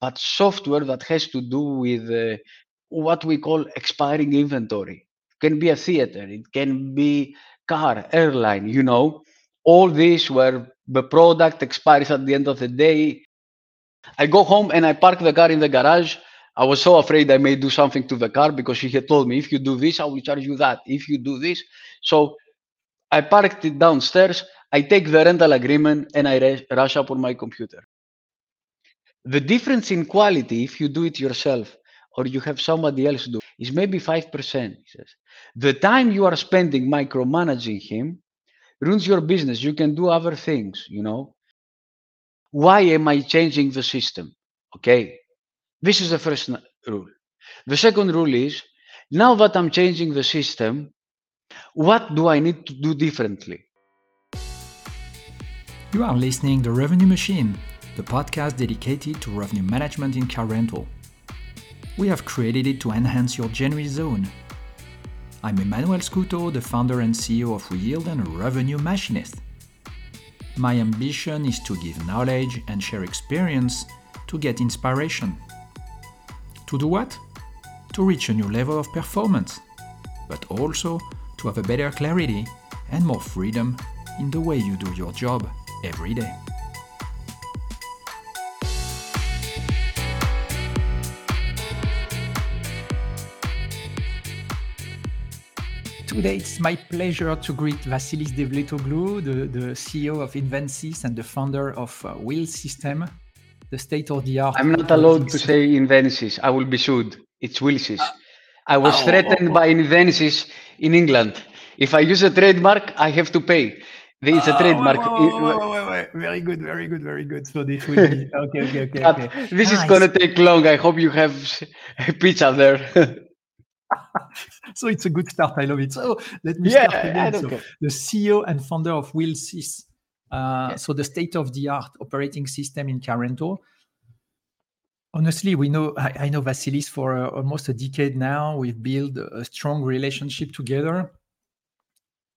but software that has to do with uh, what we call expiring inventory. It can be a theater, it can be car, airline, you know, all this where the product expires at the end of the day. I go home and I park the car in the garage. I was so afraid I may do something to the car because she had told me, if you do this, I will charge you that. If you do this. So I parked it downstairs. I take the rental agreement and I rush up on my computer. The difference in quality, if you do it yourself or you have somebody else do, is maybe 5%. He says. The time you are spending micromanaging him ruins your business. You can do other things, you know. Why am I changing the system? Okay. This is the first rule. The second rule is now that I'm changing the system, what do I need to do differently? You are listening to Revenue Machine, the podcast dedicated to revenue management in car rental. We have created it to enhance your January zone. I'm Emmanuel Scuto, the founder and CEO of WeYield and a revenue machinist. My ambition is to give knowledge and share experience to get inspiration. To do what? To reach a new level of performance, but also to have a better clarity and more freedom in the way you do your job every day. Today, it's my pleasure to greet Vassilis Devletoglou, the, the CEO of Invensys and the founder of uh, Wheels System, the state-of-the-art. I'm not allowed to say Invensys. I will be sued. It's Wheelsys. I was Oh, threatened oh, by Invensys in England. If I use a trademark, I have to pay. Is a Oh, trademark. wait, wait, wait, wait, wait. Very good, very good, very good. So this will be okay, okay, okay. Okay. this is going to take long. I hope you have s- pizza there. So it's a good start. I love it. So let me yeah, start again. So care. the CEO and founder of Wheelsys. Uh, Yeah. So the state-of-the-art operating system in car rental. Honestly, we know I, I know Vassilis for uh, almost a decade now. We've built a strong relationship together.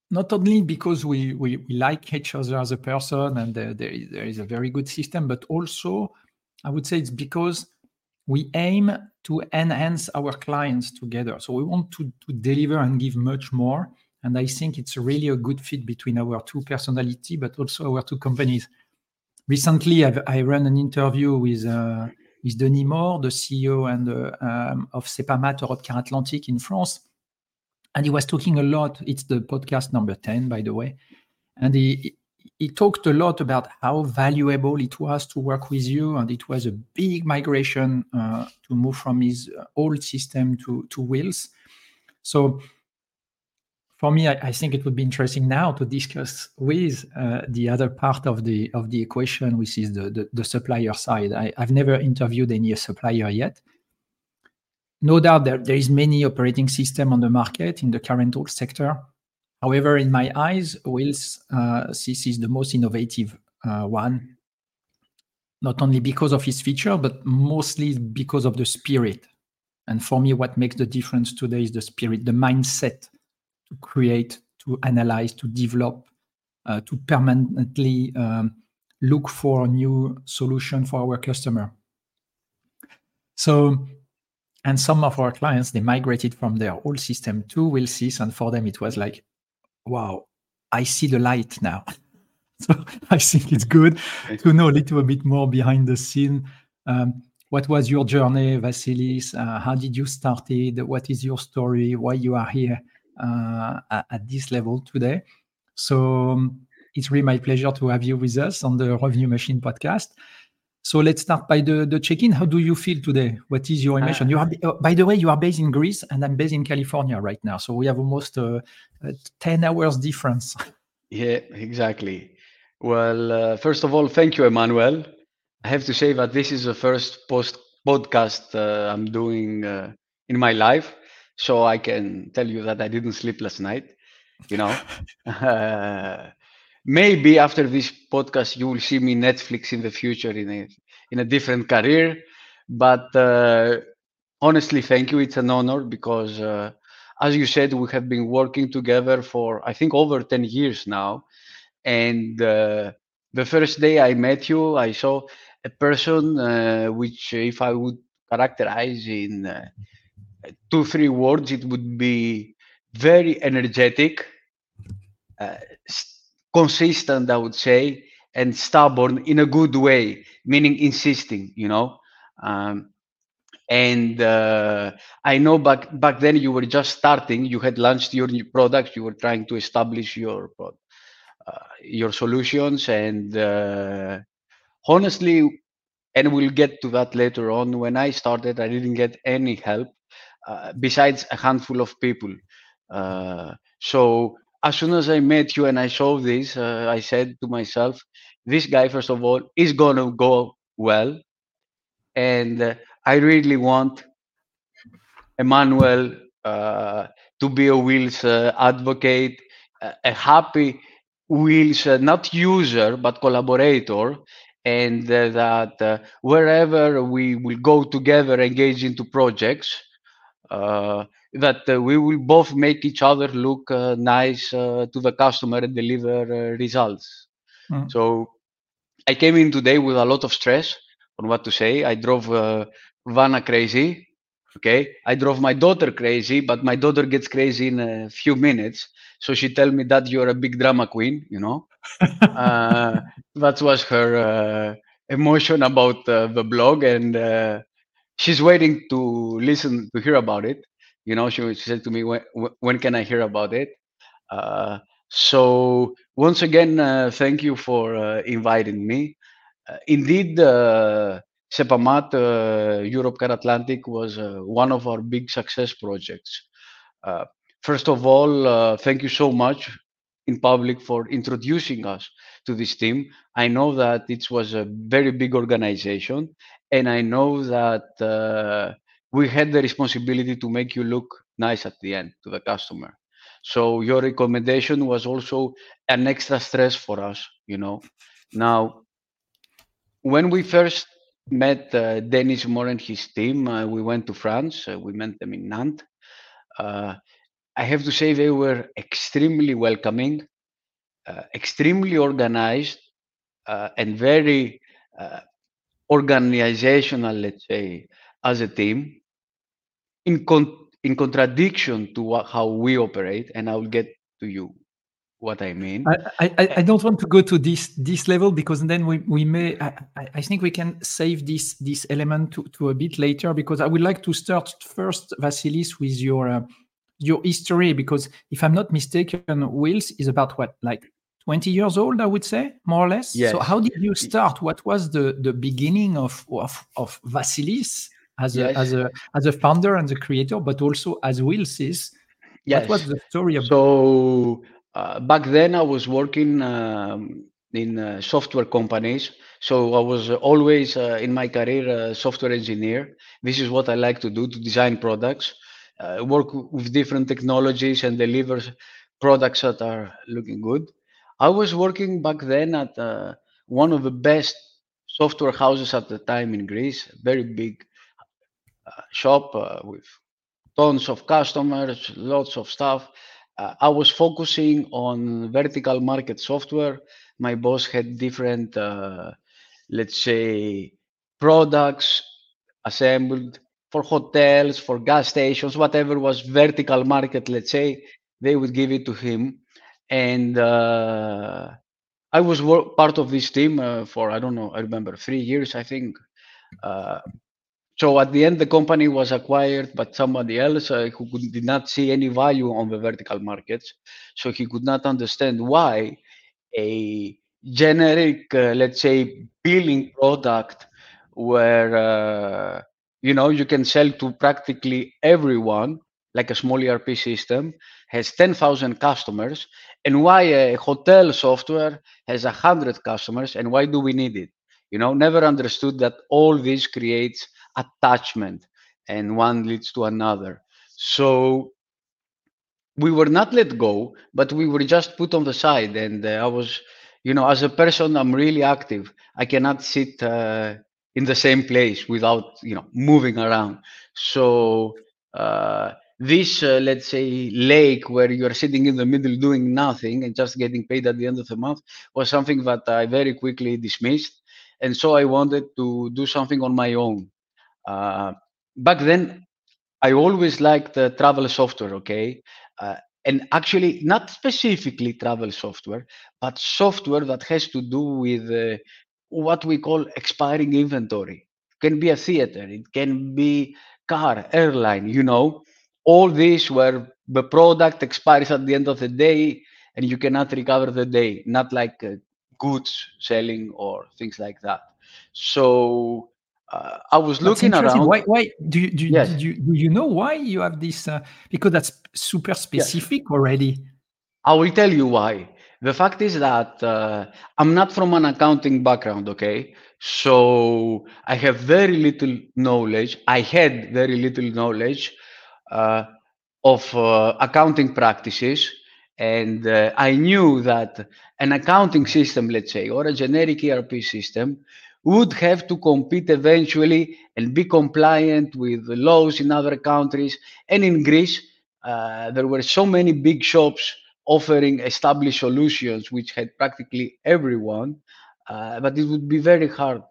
Not only because we, we, we like each other as a person and uh, there, is, there is a very good system, but also I would say it's because we aim to enhance our clients together. So we want to, to deliver and give much more. And I think it's really a good fit between our two personality, but also our two companies. Recently, I've, I ran an interview with uh, with Denis Moore, the CEO and uh, um, of Sepamat Europcar Atlantic in France, and he was talking a lot. It's the podcast number ten, by the way, and he he talked a lot about how valuable it was to work with you, and it was a big migration uh, to move from his uh, old system to to Wheels. So for me, I, I think it would be interesting now to discuss with uh, the other part of the of the equation, which is the the, the supplier side. I, I've never interviewed any supplier yet. No doubt there, there is many operating system on the market in the current rental sector. However, in my eyes, Wills uh, this is the most innovative uh, one. Not only because of its feature, but mostly because of the spirit. And for me, what makes the difference today is the spirit, the mindset to create, to analyze, to develop, uh, to permanently um, look for a new solution for our customer. So, and some of our clients they migrated from their old system to Wheelsys, and for them it was like, wow, I see the light now. so I think it's good to know a little bit more behind the scene. Um, what was your journey, Vassilis? Uh, how did you start it? What is your story? Why you are here uh, at, at this level today? So um, it's really my pleasure to have you with us on the Revenue Machine podcast. So let's start by the, the check-in. How do you feel today? What is your emotion? you are, uh, by the way, you are based in Greece and I'm based in California right now. So we have almost uh, uh, 10 hours difference. Yeah, exactly. Well, uh, first of all, thank you, Emmanuel. I have to say that this is the first post podcast uh, I'm doing uh, in my life, so I can tell you that I didn't sleep last night. You know, uh, maybe after this podcast you will see me Netflix in the future in a in a different career. But uh, honestly, thank you. It's an honor because, uh, as you said, we have been working together for I think over ten years now and uh, the first day I met you, I saw a person uh, which, if I would characterize in uh, two, three words, it would be very energetic, uh, consistent, I would say, and stubborn in a good way, meaning insisting, you know. Um, and uh, I know back back then you were just starting. You had launched your new products. You were trying to establish your uh, your solutions, and uh, honestly, and we'll get to that later on. When I started, I didn't get any help uh, besides a handful of people. Uh, so as soon as I met you and I saw this, uh, I said to myself, this guy, first of all, is going to go well. And uh, I really want Emmanuel uh, to be a Wheels uh, advocate, a happy Wheels, uh, not user, but collaborator. And uh, that wherever we will go together, engage into projects, that uh, we will both make each other look uh, nice uh, to the customer and deliver results. Mm. So I came in today with a lot of stress on what to say. I drove Vanna crazy. Okay, I drove my daughter crazy, but my daughter gets crazy in a few minutes. So she tell me that you're a big drama queen. You know, uh, that was her uh, emotion about uh, the blog, and she's waiting to listen to hear about it you know she, she said to me when, when can i hear about it? Uh, so once again uh, thank you for uh, inviting me. Uh, indeed uh, sepamat uh, Europcar atlantic was one of our big success projects. First of all thank you so much in public for introducing us to this team. I know that it was a very big organization and i know that we had the responsibility to make you look nice at the end to the customer. So your recommendation was also an extra stress for us, you know. Now, when we first met uh, Dennis Moore and his team, uh, we went to France. Uh, we met them in Nantes. Uh, I have to say they were extremely welcoming, uh, extremely organized, uh, and very organizational, let's say, as a team in con- in contradiction to what, how we operate, and I will get to you what I mean. I, I, I, don't want to go to this this level because then we, we may I, I think we can save this this element to, to a bit later because I would like to start first, Vassilis, with your uh, your history because if I'm not mistaken, Wills is about what like 20 years old, I would say, more or less. Yes. So how did you start? What was the the beginning of of, of Vassilis? As yes. a as a as a founder and the creator, but also as Will is. Yes. What was the story about? So uh, back then, I was working um, in uh, software companies. So I was always uh, in my career a software engineer. This is what I like to do: to design products, uh, work with different technologies, and deliver products that are looking good. I was working back then at uh, one of the best software houses at the time in Greece, very big shop uh, with tons of customers, lots of stuff. Uh, I was focusing on vertical market software. My boss had different, let's say, products assembled for hotels, for gas stations, whatever was vertical market, let's say, they would give it to him. And uh, I was part of this team uh, for, I don't know, I remember three years, I think. Uh, so at the end, the company was acquired by somebody else uh, who could, did not see any value on the vertical markets. So he could not understand why a generic, uh, let's say, billing product where uh, you know you can sell to practically everyone, like a small ERP system, has 10,000 customers, and why a hotel software has 100 customers, and why do we need it? You know, never understood that all this creates attachment and one leads to another. So we were not let go, but we were just put on the side. And uh, I was, you know, as a person, I'm really active. I cannot sit uh, in the same place without, you know, moving around. So uh, this, uh, let's say, lake where you are sitting in the middle doing nothing and just getting paid at the end of the month was something that I very quickly dismissed and so I wanted to do something on my own. Uh, back then, I always liked the travel software. Okay, uh, and actually not specifically travel software, but software that has to do with uh, what we call expiring inventory. It can be a theater, it can be car, airline, you know, all these where the product expires at the end of the day and you cannot recover the day, not like uh, goods selling or things like that. So uh, I was looking around. Why? Why do you do, Yes. did you do you know why you have this? Uh, because that's super specific already. I will tell you why. The fact is that uh, I'm not from an accounting background, okay? So I have very little knowledge. I had very little knowledge uh, of uh, accounting practices. And uh, I knew that an accounting system, let's say, or a generic ERP system, would have to compete eventually and be compliant with the laws in other countries. And in Greece, uh, there were so many big shops offering established solutions which had practically everyone uh, but it would be very hard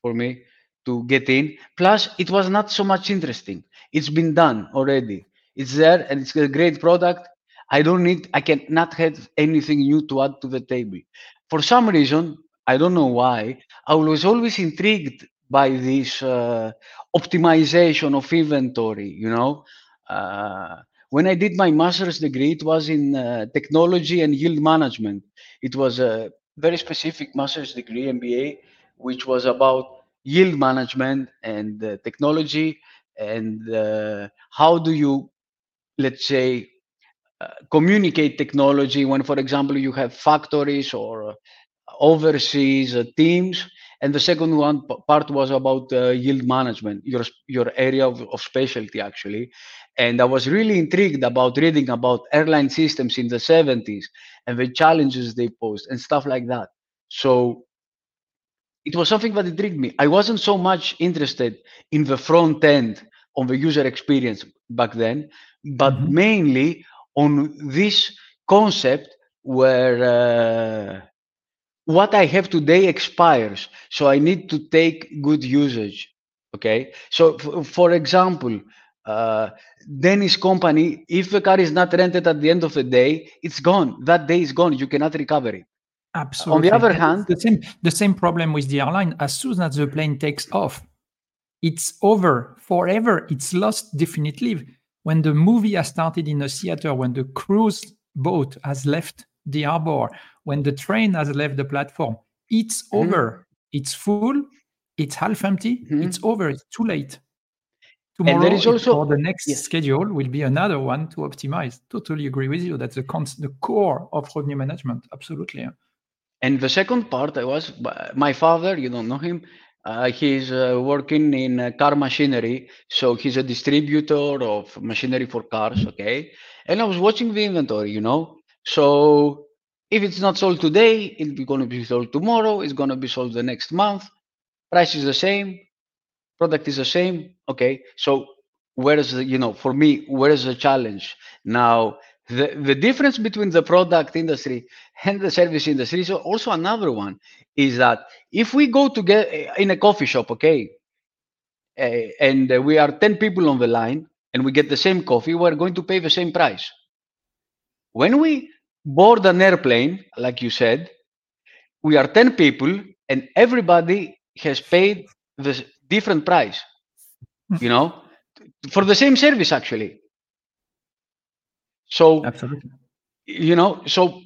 for me to get in. Plus it was not so much interesting. It's been done already. It's there and it's a great product. I don't need i cannot have anything new to add to the table. For some reason i don't know why i was always intrigued by this uh, optimization of inventory you know uh, when I did my master's degree, it was in uh, technology and yield management. It was a very specific master's degree, MBA, which was about yield management and uh, technology and uh, how do you, let's say, uh, communicate technology when, for example, you have factories or overseas uh, teams. And the second one part was about uh, yield management, your your area of, of specialty actually. And I was really intrigued about reading about airline systems in the 70s and the challenges they posed and stuff like that. So it was something that intrigued me. I wasn't so much interested in the front end on the user experience back then, but Mhm. mainly on this concept where uh, what I have today expires. So I need to take good usage. Okay. So, f- for example, uh, Dennis company, if the car is not rented at the end of the day, it's gone. That day is gone. You cannot recover it. Absolutely. On the other hand- the same the same problem with the airline. As soon as the plane takes off, it's over forever. It's lost definitively. When the movie has started in a theater, when the cruise boat has left the harbor, when the train has left the platform, it's Mhm. over. It's full. It's half empty. Mhm. It's over. It's too late. Tomorrow is it- also- or the next Yes. schedule will be another one to optimize. Totally agree with you. That's the cons- the core of revenue management. Absolutely. And the second part, I was my father. You don't know him. Uh, he's uh, working in uh, car machinery, so he's a distributor of machinery for cars. Okay, and I was watching the inventory. You know, so if it's not sold today, it's going to be sold tomorrow. It's going to be sold the next month. Price is the same. Product is the same. Okay, so where is the, you know for me where is the challenge now? The, the difference between the product industry and the service industry is also another one is that if we go to get in a coffee shop okay uh, and uh, we are 10 people on the line and we get the same coffee we're going to pay the same price when we board an airplane like you said. We are 10 people and everybody has paid the different price you know? For the same service actually. So Absolutely. you know so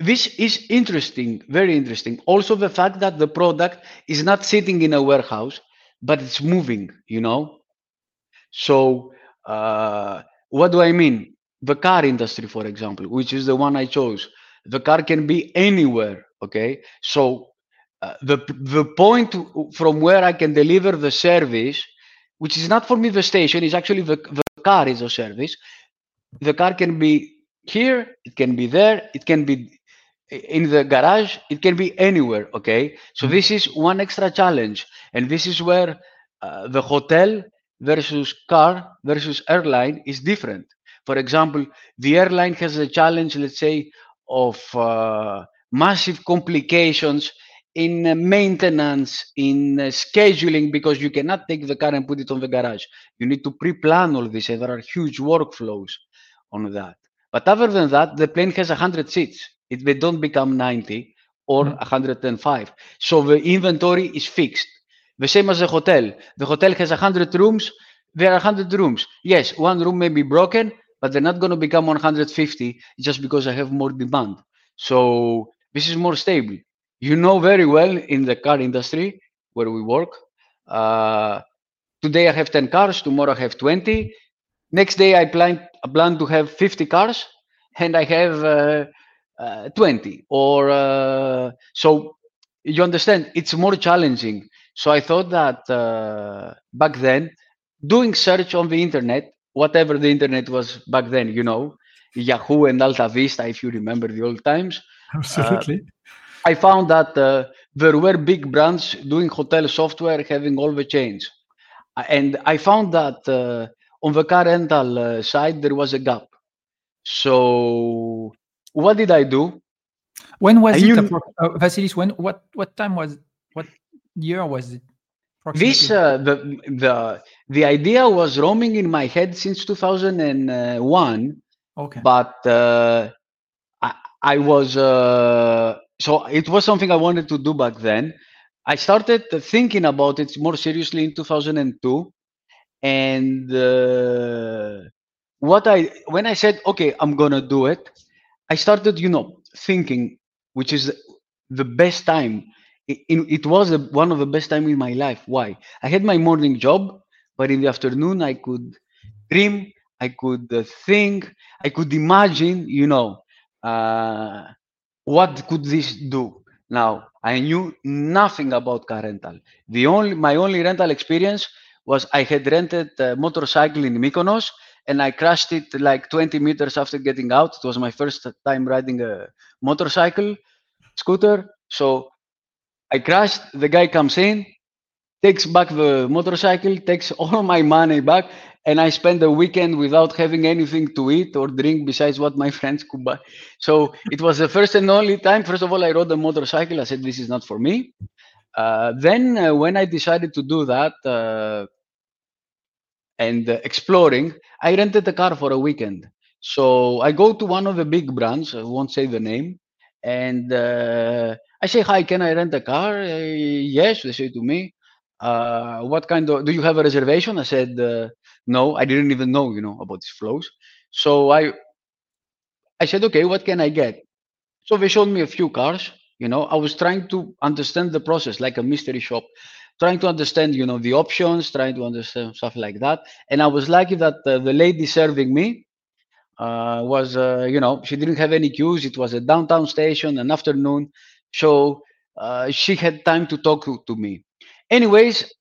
this is interesting very interesting. Also the fact that the product is not sitting in a warehouse but it's moving you know? So uh, what do i mean the car industry for example which is the one i chose. The car can be anywhere okay? So uh, the the point from where i can deliver the service which is not for me the station is actually the, the car is a service. The car can be here it can be there it can be in the garage it can be anywhere okay? So this is one extra challenge and this is where uh, the hotel versus car versus airline is different for example the airline has a challenge let's say of uh, massive complications in uh, maintenance, in uh, scheduling, because you cannot take the car and put it on the garage. You need to pre-plan all this, and there are huge workflows on that. But other than that, the plane has 100 seats. It, they don't become 90 or Mm. 105. So the inventory is fixed. The same as the hotel. The hotel has 100 rooms. There are 100 rooms. Yes, one room may be broken, but they're not going to become 150 just because I have more demand. So this is more stable. You know very well in the car industry where we work. Uh, today I have 10 cars. Tomorrow I have 20. Next day I plan, I plan to have 50 cars, and I have uh, uh, 20. Or uh, so you understand it's more challenging. So I thought that uh, back then, doing search on the internet, whatever the internet was back then, you know, Yahoo and Alta Vista, if you remember the old times, Absolutely. I found that uh, there were big brands doing hotel software having all the chains. Uh, And I found that uh, on the car rental uh, side, there was a gap. So what did I do? when was I it, knew- uh, Vassilis? When what what time was what year was it? This uh, the the the idea was roaming in my head since 2001, okay. but uh, I, I was uh, so it was something I wanted to do back then. I started thinking about it more seriously in 2002, and uh, what I when I said okay, I'm gonna do it, I started you know thinking, which is the best time. It, it was the, one of the best time in my life. Why? I had my morning job, but in the afternoon I could dream, I could uh, think, I could imagine, you know, uh, what could this do? Now, I knew nothing about car rental. The only my only rental experience was I had rented a motorcycle in Mykonos and I crashed it like 20 meters after getting out. It was my first time riding a motorcycle scooter. So I crashed. The guy comes in, takes back the motorcycle, takes all my money back, and I spend the weekend without having anything to eat or drink besides what my friends could buy. So it was the first and only time. First of all, I rode a motorcycle. I said, "This is not for me." Uh, then, uh, when I decided to do that uh, and uh, exploring, I rented a car for a weekend. So I go to one of the big brands. I won't say the name, and uh, I say, "Hi, can I rent a car?" Uh, yes, they say to me. Uh, what kind of? Do you have a reservation? I said, uh, "No, I didn't even know, you know, about these flows." So I, I said, "Okay, what can I get?" So they showed me a few cars. You know, I was trying to understand the process, like a mystery shop, trying to understand, you know, the options, trying to understand stuff like that. And I was lucky that uh, the lady serving me uh, was, uh, you know, she didn't have any queues. It was a downtown station, an afternoon, so uh, she had time to talk to, me. Anyways,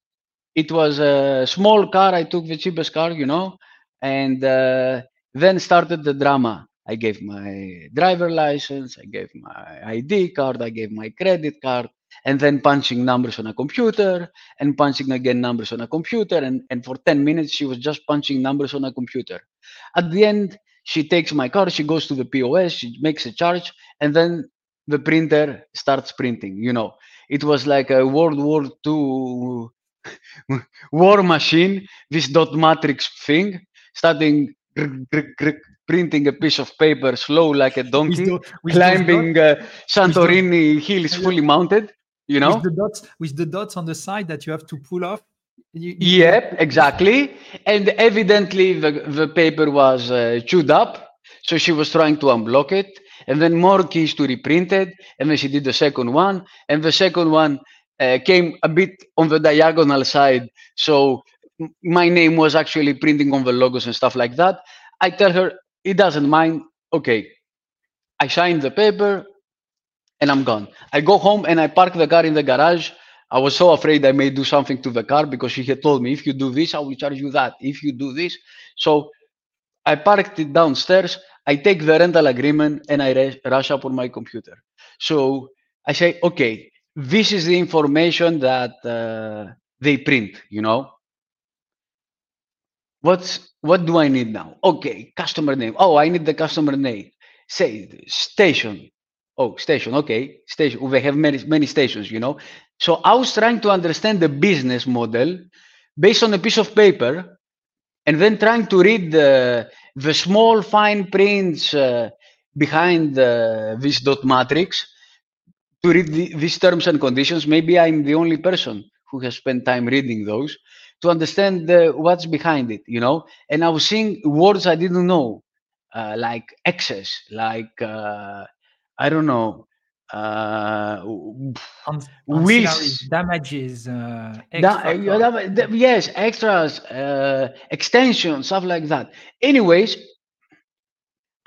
it was a small car. I took the cheapest car, you know, and uh, then started the drama. I gave my driver license, I gave my ID card, I gave my credit card, and then punching numbers on a computer and punching again numbers on a computer. And, and for 10 minutes, she was just punching numbers on a computer. At the end, she takes my card, she goes to the POS, she makes a charge, and then the printer starts printing. You know, it was like a World War II war machine, this dot matrix thing, starting printing a piece of paper slow like a donkey, the- climbing uh, Santorini hills fully mounted. You know, with the dots with the dots on the side that you have to pull off. You- you- Yep, exactly. And evidently the, the paper was uh, chewed up. So she was trying to unblock it. And then more keys to reprint it. And then she did the second one. And the second one uh, came a bit on the diagonal side. So my name was actually printing on the logos and stuff like that. I tell her, it doesn't mind. Okay. I signed the paper and I'm gone. I go home and I park the car in the garage. I was so afraid I may do something to the car because she had told me, if you do this, I will charge you that. If you do this. So I parked it downstairs. I take the rental agreement and I rush up on my computer. So I say, okay, this is the information that uh, they print, you know. What's what do I need now? Okay, customer name. Oh, I need the customer name. Say station, Oh, station. Okay, station. They have many many stations. You know. So I was trying to understand the business model based on a piece of paper, and then trying to read the the small fine prints uh, behind this dot matrix to read the, these terms and conditions. Maybe I'm the only person who has spent time reading those to understand what's behind it, you know. And I was seeing words I didn't know, uh, like excess, like uh, I don't know, uh, wheels, damages, uh, extra da- yes, extras, uh, extensions, stuff like that. Anyways,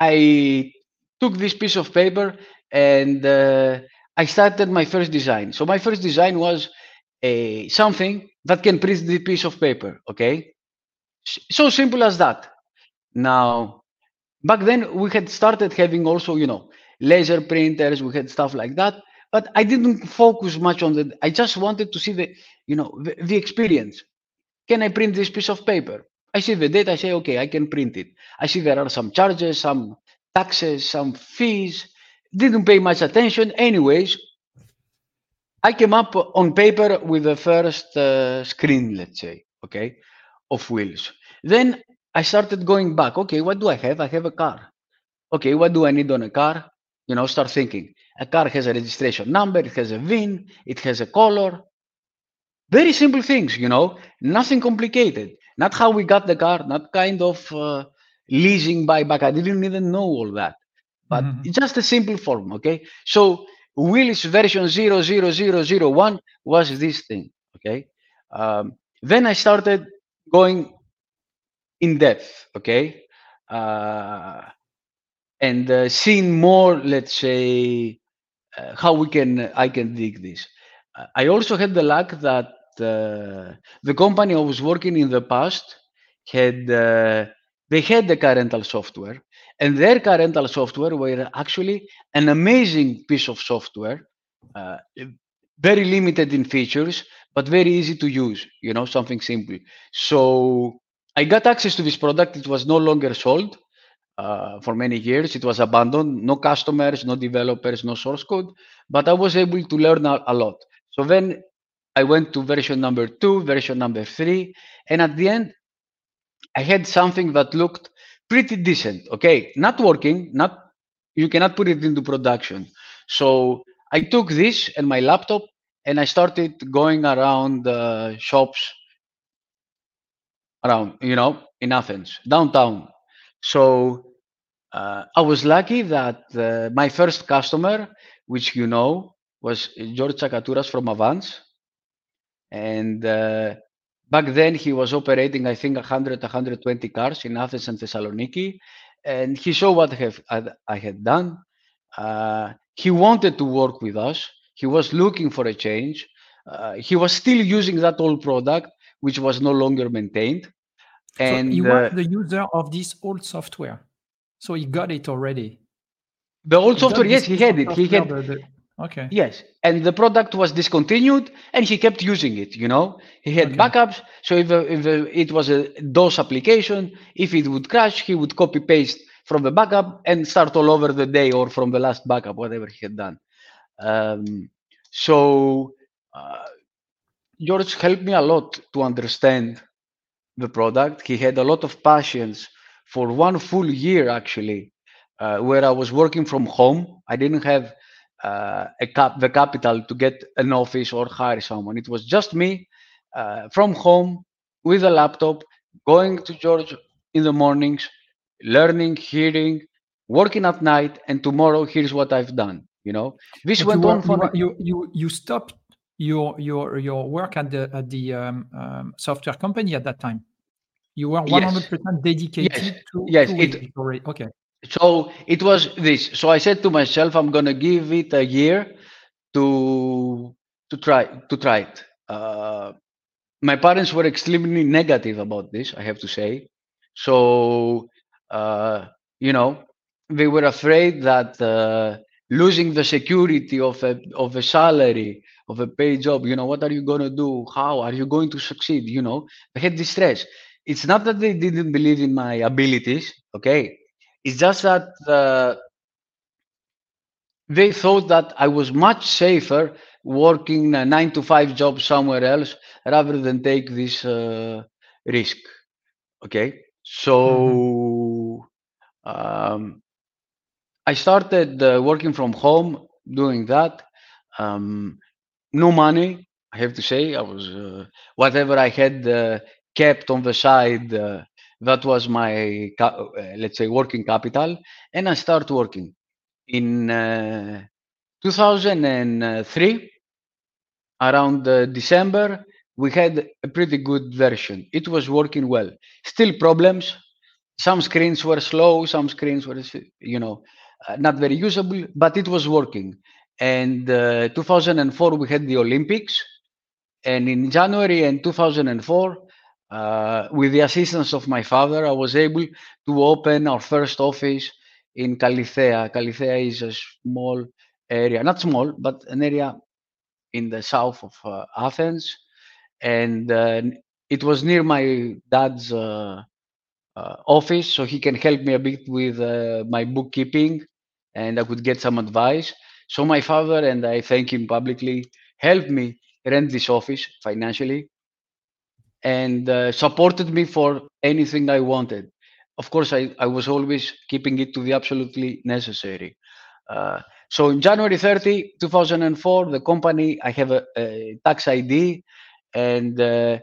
I took this piece of paper and uh, I started my first design. So my first design was a something that can print the piece of paper. Okay, so simple as that. Now, back then we had started having also, you know, laser printers. We had stuff like that, but I didn't focus much on that. I just wanted to see the, you know, the, the experience. Can I print this piece of paper? I see the date. I say, okay, I can print it. I see there are some charges, some taxes, some fees didn't pay much attention. Anyways, I came up on paper with the first uh, screen, let's say, okay, of wheels. Then I started going back. Okay, what do I have? I have a car. Okay, what do I need on a car? You know, start thinking. A car has a registration number, it has a VIN, it has a color. Very simple things, you know, nothing complicated. Not how we got the car, not kind of uh, leasing buyback. I didn't even know all that but mm-hmm. it's just a simple form okay so Willis version 00001 was this thing okay um, then i started going in depth okay uh, and uh, seeing more let's say uh, how we can i can dig this i also had the luck that uh, the company i was working in the past had uh, they had the car rental software and their car rental software were actually an amazing piece of software, uh, very limited in features, but very easy to use, you know, something simple. So I got access to this product. It was no longer sold uh, for many years. It was abandoned, no customers, no developers, no source code, but I was able to learn a, a lot. So then I went to version number two, version number three, and at the end, I had something that looked pretty decent. Okay, not working, not you cannot put it into production. So I took this and my laptop and I started going around the shops around, you know, in Athens, downtown. So uh, I was lucky that uh, my first customer, which you know, was George Tsakatouras from Avance. And uh, Back then, he was operating, I think, 100, 120 cars in Athens and Thessaloniki. And he saw what I, have, I had done. Uh, he wanted to work with us. He was looking for a change. Uh, he was still using that old product, which was no longer maintained. And so were uh, the user of this old software. So he got it already. The old he software, yes, he had it. He had. The, the, Okay. Yes, and the product was discontinued, and he kept using it. You know, he had okay. backups. So if, if it was a DOS application, if it would crash, he would copy paste from the backup and start all over the day or from the last backup, whatever he had done. Um, so uh, George helped me a lot to understand the product. He had a lot of patience for one full year, actually, uh, where I was working from home. I didn't have uh, cap, the capital to get an office or hire someone. It was just me uh, from home with a laptop, going to George in the mornings, learning, hearing, working at night, and tomorrow here's what I've done. You know, this but went you on for you, you you stopped your your your work at the at the um, um, software company at that time. You were one hundred percent dedicated yes. to yes. To it, it. Okay so it was this so i said to myself i'm going to give it a year to to try to try it uh, my parents were extremely negative about this i have to say so uh, you know they were afraid that uh, losing the security of a of a salary of a paid job you know what are you going to do? How are you going to succeed you know? They had this stress it's not that they didn't believe in my abilities okay? It's just that uh, they thought that I was much safer working a nine to five job somewhere else rather than take this uh, risk. Okay, so um, I started uh, working from home, doing that. Um, no money, I have to say. I was uh, whatever I had uh, kept on the side. Uh, that was my uh, let's say working capital, and I start working in uh, 2003 around uh, december we had a pretty good version it was working well still problems some screens were slow some screens were you know not very usable but it was working and uh, 2004 we had the olympics and in january and 2004 uh, with the assistance of my father i was able to open our first office in Kallithea. Kallithea is a small area, not small, but an area in the south of uh, Athens, and uh, it was near my dad's uh, uh, office, so he can help me a bit with my bookkeeping, and I could get some advice. So my father and I thank him publicly helped me rent this office financially, and uh, supported me for anything I wanted of course, I, I was always keeping it to the absolutely necessary. Uh, so in January 30, 2004, the company, I have a, a tax ID and uh,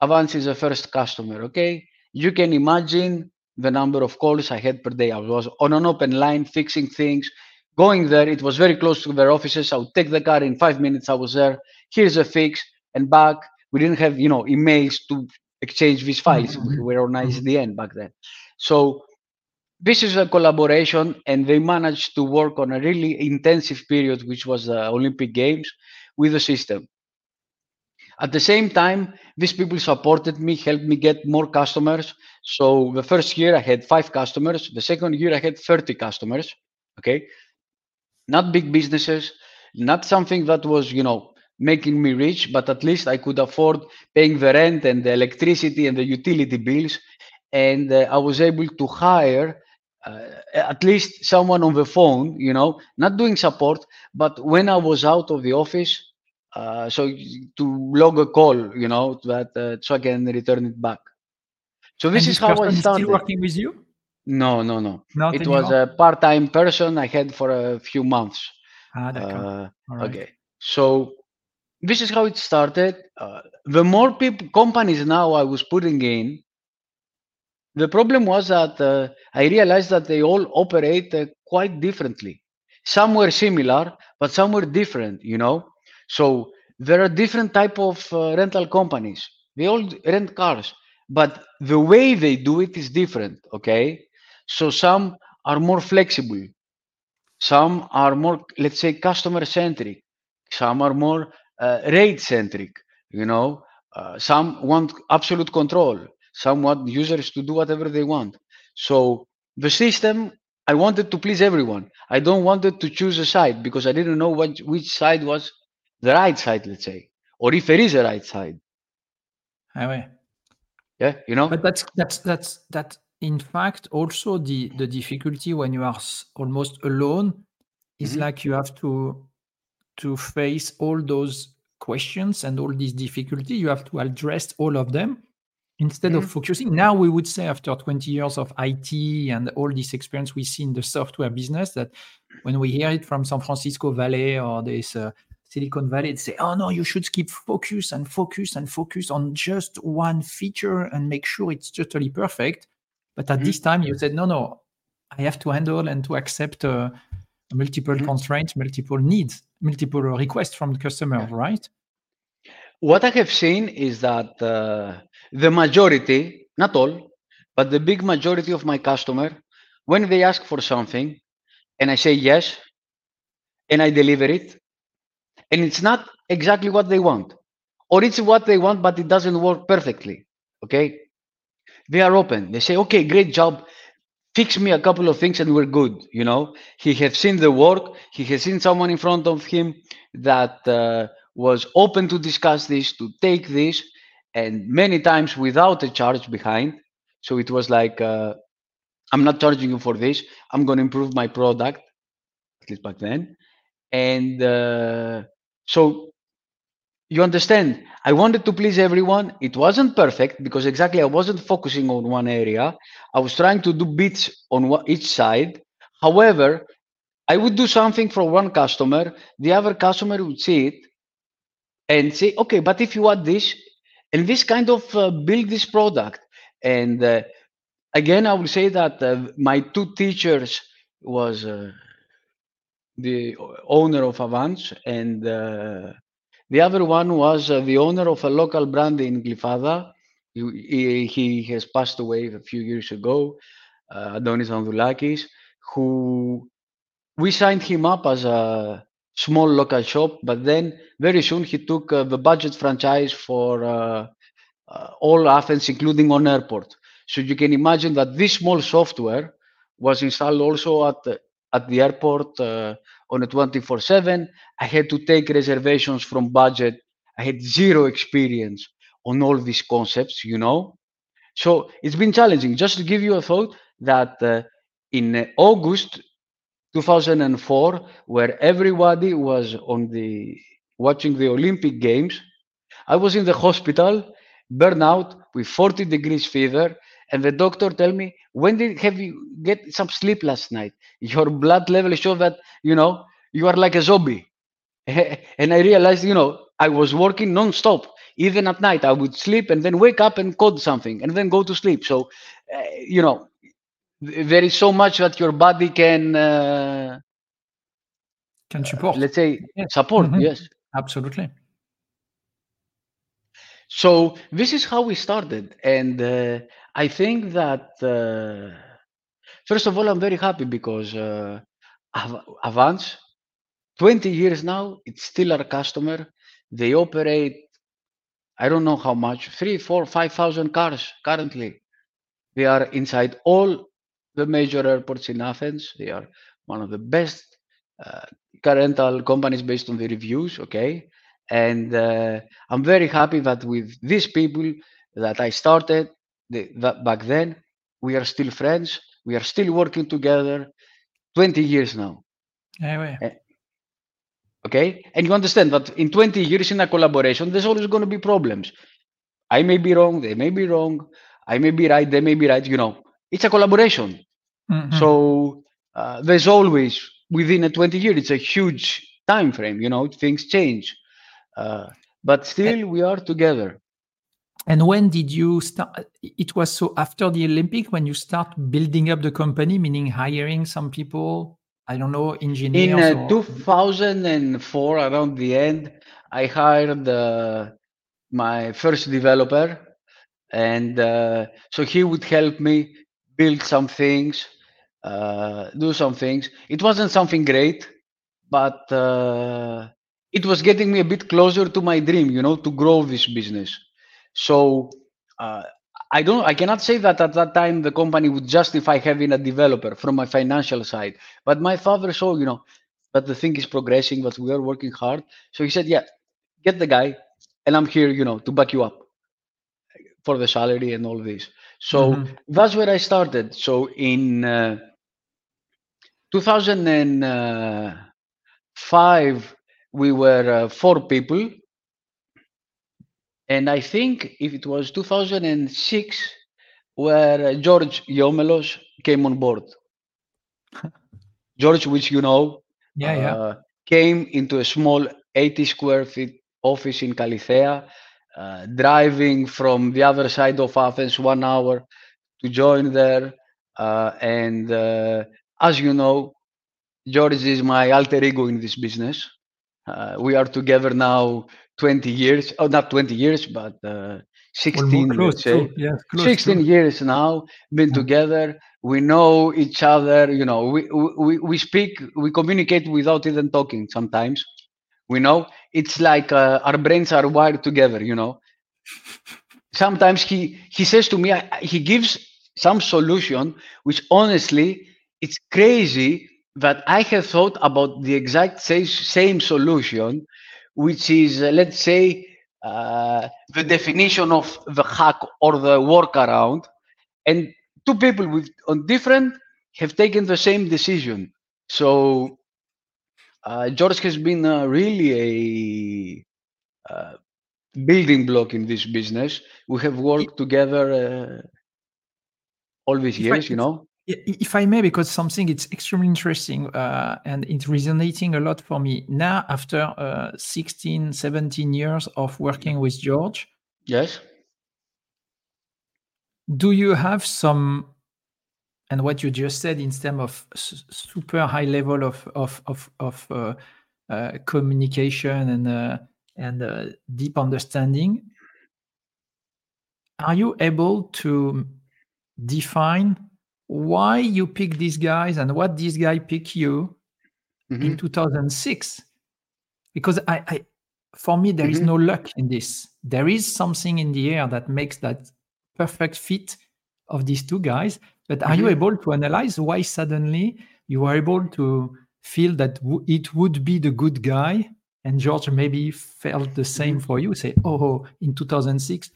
Avance is the first customer, okay? You can imagine the number of calls I had per day. I was on an open line fixing things, going there. It was very close to their offices. I would take the car in five minutes. I was there. Here's a fix and back. We didn't have, you know, emails to exchange these files. Mm-hmm. We were on ISDN mm-hmm. back then. So this is a collaboration, and they managed to work on a really intensive period, which was the Olympic Games, with the system. At the same time, these people supported me, helped me get more customers. So the first year I had five customers. The second year I had 30 customers. Okay. Not big businesses, not something that was, you know, making me rich, but at least I could afford paying the rent and the electricity and the utility bills and uh, I was able to hire uh, at least someone on the phone, you know, not doing support, but when I was out of the office, uh, so to log a call, you know, that uh, so I can return it back. So this and is how I started. Still working with you? No, no, no. Not it was a part-time person I had for a few months. Ah. Uh, right. Okay, so this is how it started. Uh, the more people, companies now I was putting in, the problem was that uh, I realized that they all operate uh, quite differently. Some were similar, but some were different. You know, so there are different type of uh, rental companies. They all rent cars, but the way they do it is different. Okay, so some are more flexible. Some are more, let's say, customer centric. Some are more uh, rate centric. You know, uh, some want absolute control some want users to do whatever they want. So the system, I wanted to please everyone. I don't wanted to choose a side because I didn't know what, which side was the right side, let's say, or if there is a right side. Ouais. Yeah, you know. But that's that's that's that. In fact, also the the difficulty when you are almost alone is Mhm. like you have to to face all those questions and all these difficulty. You have to address all of them instead of Mhm. focusing. Now we would say after 20 years of IT and all this experience we see in the software business that when we hear it from San Francisco Valley or this uh, Silicon Valley, they say, "Oh no, you should keep focus and focus and focus on just one feature and make sure it's totally perfect." But at Mhm. this time, you said, "No, no, I have to handle and to accept uh, multiple Mhm. constraints, multiple needs, multiple requests from the customer." Yeah. Right? What I have seen is that uh, the majority, not all, but the big majority of my customer, when they ask for something, and I say yes, and I deliver it, and it's not exactly what they want, or it's what they want, but it doesn't work perfectly. Okay, they are open. They say, "Okay, great job. Fix me a couple of things, and we're good." You know, he has seen the work. He has seen someone in front of him that uh, was open to discuss this, to take this, and many times without a charge behind. So it was like, uh, "I'm not charging you for this. I'm going to improve my product." at least back then. And uh, so you understand, I wanted to please everyone. It wasn't perfect because exactly I wasn't focusing on one area. I was trying to do bits on each side. However, I would do something for one customer, the other customer would see it and say, okay, but if you add this and this kind of uh, build this product. And uh, again, I will say that uh, my two teachers was uh, the owner of Avance and uh, the other one was uh, the owner of a local brand in Glyfada. He, he, has passed away a few years ago, Adonis Andoulakis, who we signed him up as a small local shop, but then very soon he took uh, the Budget franchise for uh, uh, all Athens, including on airport. So you can imagine that this small software was installed also at at the airport uh, on a 24/7. I had to take reservations from Budget. I had zero experience on all these concepts, you know. So it's been challenging. Just to give you a thought that uh, in August 2004, where everybody was on the watching the Olympic Games. I was in the hospital, burnout with 40 degrees fever, and the doctor tell me, "When did have you get some sleep last night? Your blood level show that you know you are like a zombie." and I realized, you know, I was working non-stop. Even at night, I would sleep and then wake up and code something, and then go to sleep. So, uh, you know, there is so much that your body can uh, can support. Uh, let's say support. Mm-hmm. Yes, absolutely. So this is how we started, and uh, I think that uh, first of all, I'm very happy because uh, Avance, 20 years now, it's still our customer. They operate, I don't know how much, three, four, five thousand cars currently. They are inside all the major airports in Athens. They are one of the best uh, car rental companies based on the reviews. Okay, and uh, I'm very happy that with these people that I started the, that back then, we are still friends. We are still working together. 20 years now. Anyway. Eh, okay, and you understand that in 20 years in a collaboration, there's always going to be problems. I may be wrong. They may be wrong. I may be right. They may be right. You know, it's a collaboration. Mm-hmm. So uh, there's always within a 20 year, it's a huge time frame. You know, things change, uh, but still we are together. And when did you start? It was so after the Olympic when you start building up the company, meaning hiring some people. I don't know, engineers. In uh, 2004, around the end, I hired uh, my first developer, and uh, so he would help me build some things, uh, do some things. It wasn't something great, but uh, it was getting me a bit closer to my dream, you know, to grow this business. So uh, I don't, I cannot say that at that time the company would justify having a developer from my financial side. But my father saw, you know, that the thing is progressing, that we are working hard. So he said, "Yeah, get the guy, and I'm here, you know, to back you up for the salary and all this." So mm-hmm. that's where I started. So in uh, 2005, we were uh, four people. And I think if it was 2006, where uh, George Yomelos came on board. George, which you know, yeah, yeah. Uh, came into a small 80 square feet office in Kallithea uh, driving from the other side of Athens one hour to join there. Uh, and uh, as you know, George is my alter ego in this business. Uh, we are together now 20 years, oh, not 20 years, but uh, 16, let's say. yes, 16 years now, been yeah. together. We know each other, you know, we, we, we speak, we communicate without even talking sometimes we know it's like uh, our brains are wired together you know sometimes he he says to me he gives some solution which honestly it's crazy that i have thought about the exact same, same solution which is uh, let's say uh, the definition of the hack or the workaround and two people with on different have taken the same decision so uh, George has been uh, really a uh, building block in this business. We have worked together uh, all these years, you know. If I may, because something it's extremely interesting uh, and it's resonating a lot for me now after uh, 16, 17 years of working with George. Yes. Do you have some, and what you just said in terms of super high level of of of, of uh, uh, communication and uh, and uh, deep understanding? Are you able to define why you pick these guys and what this guy pick you in Mhm. 2006 because I, I for me there is Mhm. no luck in this there is something in the air that makes that perfect fit of these two guys but are you Mhm. able to analyze why suddenly you are able to feel that w- it would be the good guy and george maybe felt the same Mhm. for you say oh in 2006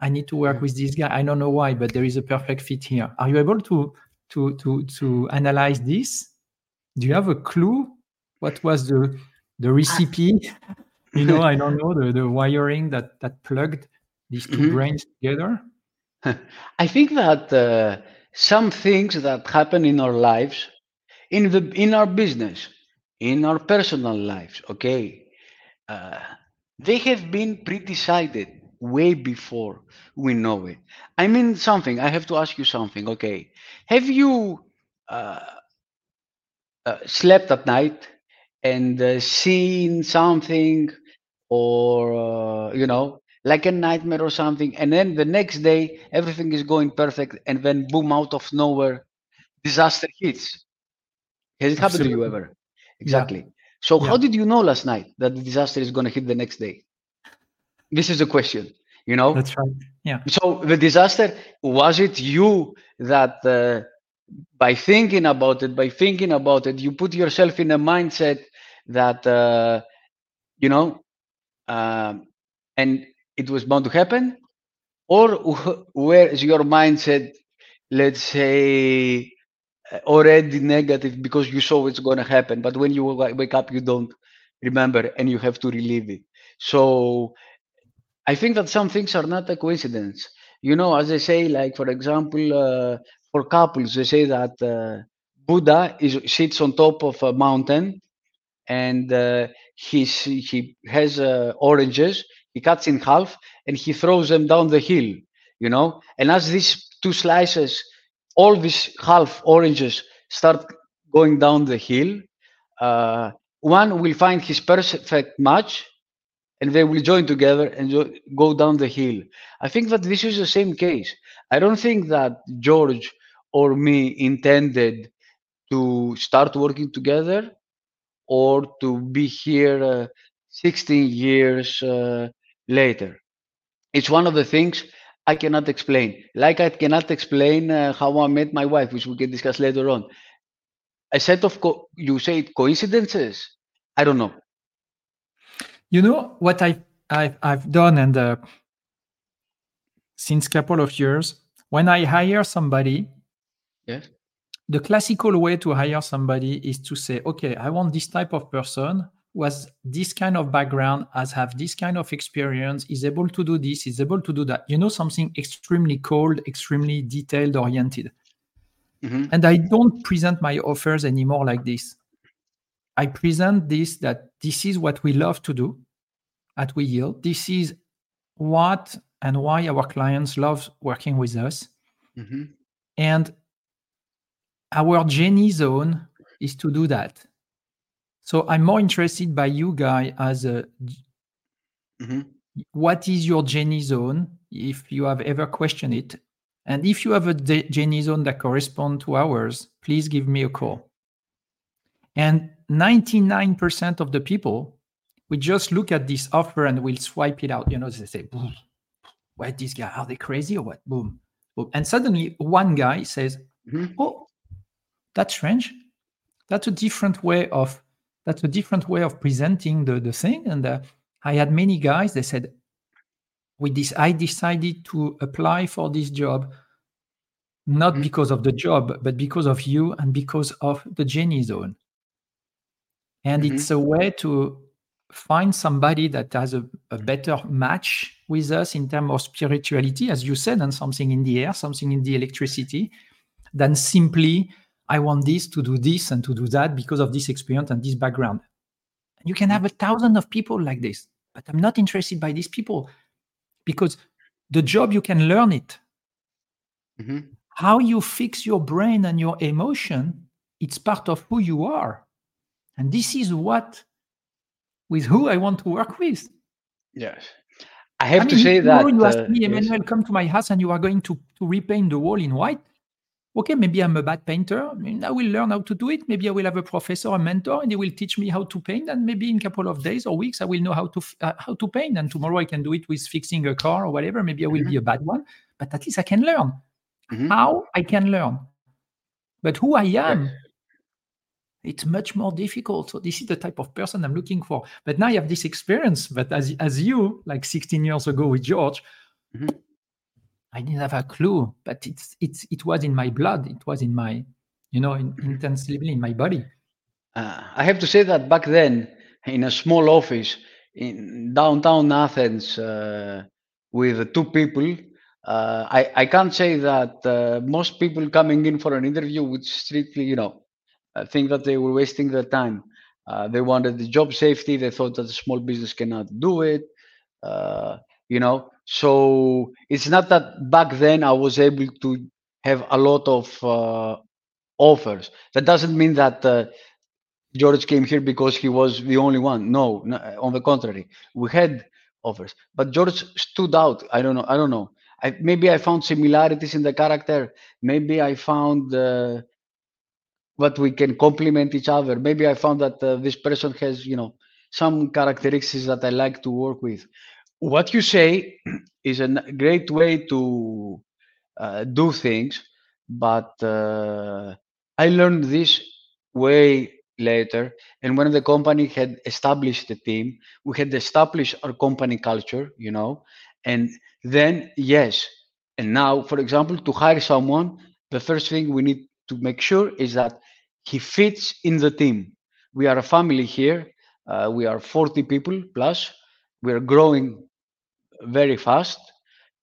I need to work with this guy. I don't know why, but there is a perfect fit here. Are you able to to to to analyze this? Do you have a clue? What was the the recipe? you know, I don't know the, the wiring that that plugged these 2 Mhm. brains together. I think that uh, some things that happen in our lives, in the in our business, in our personal lives, okay, uh, they have been pre-decided way before we know it. I mean something. I have to ask you something. Okay, have you uh, uh, slept at night and uh, seen something, or uh, you know, like a nightmare or something, and then the next day everything is going perfect, and then boom, out of nowhere, disaster hits. Has it happened to you ever? Exactly. Yeah. So Yeah. how did you know last night that the disaster is going to hit the next day? This is the question. You know. That's right. Yeah. So the disaster was it you that uh, by thinking about it, by thinking about it, you put yourself in a mindset that uh, you know, um, and it was bound to happen, or where is your mindset, let's say, uh, already negative because you saw it's going to happen, but when you wake up, you don't remember and you have to relive it. So I think that some things are not a coincidence. You know, as they say, like for example, uh, for couples, they say that uh, Buddha is sits on top of a mountain and uh, he's, he has uh, oranges. He cuts in half and he throws them down the hill. You know, and as these two slices, all these half oranges start going down the hill, uh, one will find his perfect match and they will join together and go down the hill. I think that this is the same case. I don't think that George or me intended to start working together or to be here uh, 16 years uh, later. It's one of the things I cannot explain. Like I cannot explain uh, how I met my wife, which we can discuss later on. A set of, you say coincidences? I don't know. You know what I I've, I've done and uh, since couple of years when I hire somebody, Yes. the classical way to hire somebody is to say, okay, I want this type of person who has this kind of background, has have this kind of experience, is able to do this, is able to do that. You know, something extremely cold, extremely detailed oriented. Mhm. And I don't present my offers anymore like this. I present this that this is what we love to do at We Yield. This is what and why our clients love working with us. Mhm. And our Jenny zone is to do that. So I'm more interested by you guy as a Mhm. what is your Jenny zone if you have ever questioned it. And if you have a Jenny zone that correspond to ours, please give me a call. And 99% of the people, we just look at this offer and we'll swipe it out. You know, they say, "Boom, why this guy? Are they crazy or what? Boom. Boom. And suddenly one guy says, Mhm. Oh, that's strange. That's a different way of that's a different way of presenting the, the thing. And uh, I had many guys, they said, with this, I decided to apply for this job not Mhm. because of the job, but because of you and because of the Jenny zone. And mm-hmm. it's a way to find somebody that has a, a, better match with us in terms of spirituality, as you said, and something in the air, something in the electricity, than simply, I want this to do this and to do that because of this experience and this background. You can have a thousand of people like this, but I'm not interested by these people because the job you can learn it. Mm-hmm. How you fix your brain and your emotion, it's part of who you are. And this is what with who I want to work with. Yes. I have I mean, to say that. You ask uh, me, Emmanuel, yes. come to my house and you are going to, to repaint the wall in white. Okay, maybe I'm a bad painter. I, mean, I will learn how to do it. Maybe I will have a professor, a mentor, and he will teach me how to paint. And maybe in a couple of days or weeks, I will know how to uh, how to paint. And tomorrow I can do it with fixing a car or whatever. Maybe I will mm-hmm. be a bad one, but at least I can learn. Mm-hmm. How I can learn, but who I am, yes it's much more difficult. So this is the type of person I'm looking for. But now I have this experience. But as as you, like 16 years ago with George, mm-hmm. I didn't have a clue. But it's it's it was in my blood. It was in my, you know, in, intensely in my body. Uh, I have to say that back then, in a small office in downtown Athens, uh, with two people, uh, I I can't say that uh, most people coming in for an interview would strictly, you know, think that they were wasting their time. Uh, they wanted the job safety. They thought that a small business cannot do it. Uh, you know, so it's not that back then I was able to have a lot of uh, offers. That doesn't mean that uh, George came here because he was the only one. No, no, on the contrary, we had offers, but George stood out. I don't know. I don't know. I, maybe I found similarities in the character. Maybe I found uh, what we can complement each other. Maybe I found that uh, this person has, you know, some characteristics that I like to work with. What you say is a great way to uh, do things, but uh, I learned this way later. And when the company had established the team, we had established our company culture, you know, and then yes. And now, for example, to hire someone, the first thing we need to make sure is that he fits in the team. We are a family here. Uh, we are 40 people plus. We are growing very fast.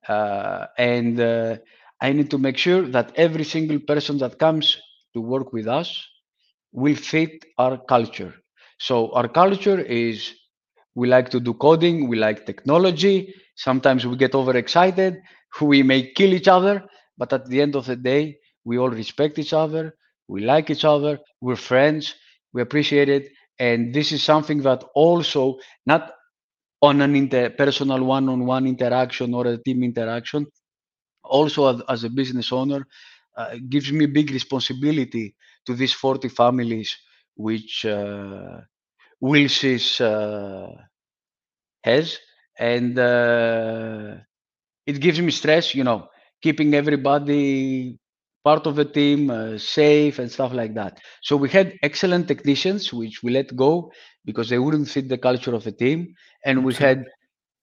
Uh, and uh, I need to make sure that every single person that comes to work with us will fit our culture. So our culture is we like to do coding, we like technology. Sometimes we get overexcited, we may kill each other, but at the end of the day, we all respect each other we like each other we're friends we appreciate it and this is something that also not on an interpersonal one-on-one interaction or a team interaction also as, a business owner uh, gives me big responsibility to these 40 families which uh, Wheelsys uh, has. And uh, it gives me stress you know keeping everybody part of the team, uh, safe and stuff like that. So we had excellent technicians, which we let go because they wouldn't fit the culture of the team, and we had,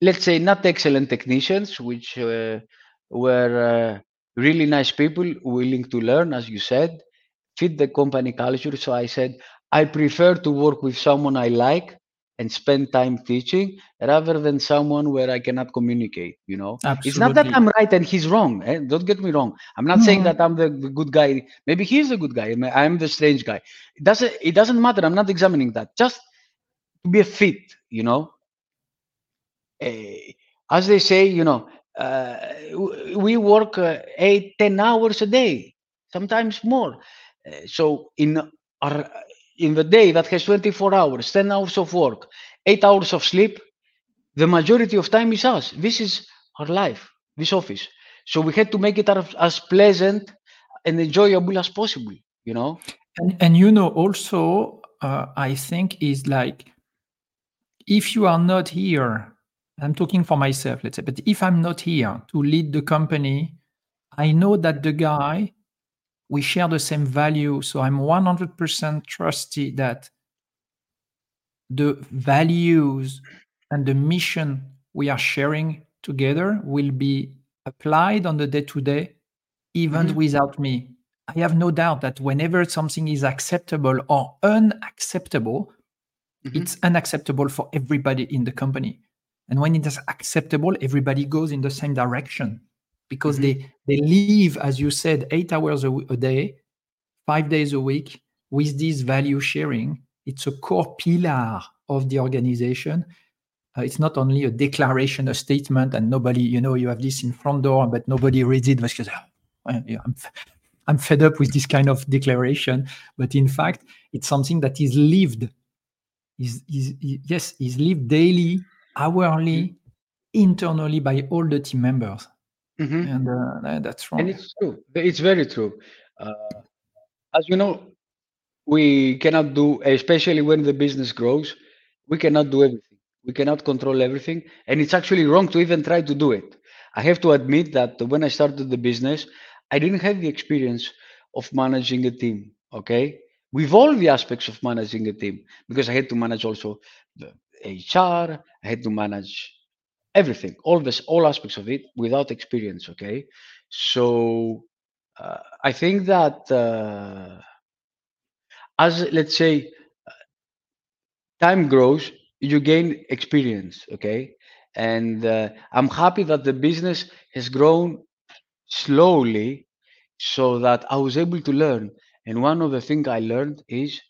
let's say, not excellent technicians, which uh, were uh, really nice people willing to learn, as you said, fit the company culture. So I said I prefer to work with someone I like and spend time teaching rather than someone where I cannot communicate. You know, Absolutely. it's not that I'm right and he's wrong. Eh? Don't get me wrong. I'm not mm-hmm. saying that I'm the, the, good guy. Maybe he's the good guy. I'm the strange guy. It doesn't. It doesn't matter. I'm not examining that. Just to be a fit. You know, uh, as they say, you know, uh, we work uh, eight, ten hours a day, sometimes more. Uh, so in our in the day that has 24 hours, 10 hours of work, 8 hours of sleep, the majority of time is us. This is our life, this office. So we had to make it as pleasant and enjoyable as possible, you know? And, and you know, also, uh, I think is like, if you are not here, I'm talking for myself, let's say, but if I'm not here to lead the company, I know that the guy we share the same value. So I'm 100% trusty that the values and the mission we are sharing together will be applied on the day to day, even mm-hmm. without me. I have no doubt that whenever something is acceptable or unacceptable, mm-hmm. it's unacceptable for everybody in the company. And when it is acceptable, everybody goes in the same direction because mm-hmm. they they live, as you said, eight hours a, a day, five days a week with this value sharing. It's a core pillar of the organization. Uh, it's not only a declaration, a statement, and nobody, you know, you have this in front door, but nobody reads it because oh, yeah, I'm, I'm fed up with this kind of declaration. But in fact, it's something that is lived. Is, is, is yes, is lived daily, hourly, mm-hmm. internally by all the team members. Mm-hmm. And uh, that's wrong. And it's true. It's very true. Uh, as you know, we cannot do, especially when the business grows, we cannot do everything. We cannot control everything. And it's actually wrong to even try to do it. I have to admit that when I started the business, I didn't have the experience of managing a team. Okay. With all the aspects of managing a team, because I had to manage also the HR, I had to manage everything, all this, all aspects of it without experience. Okay. So uh, I think that uh, as let's say time grows, you gain experience. Okay, and uh, I'm happy that the business has grown slowly, so that I was able to learn. And one of the things I learned is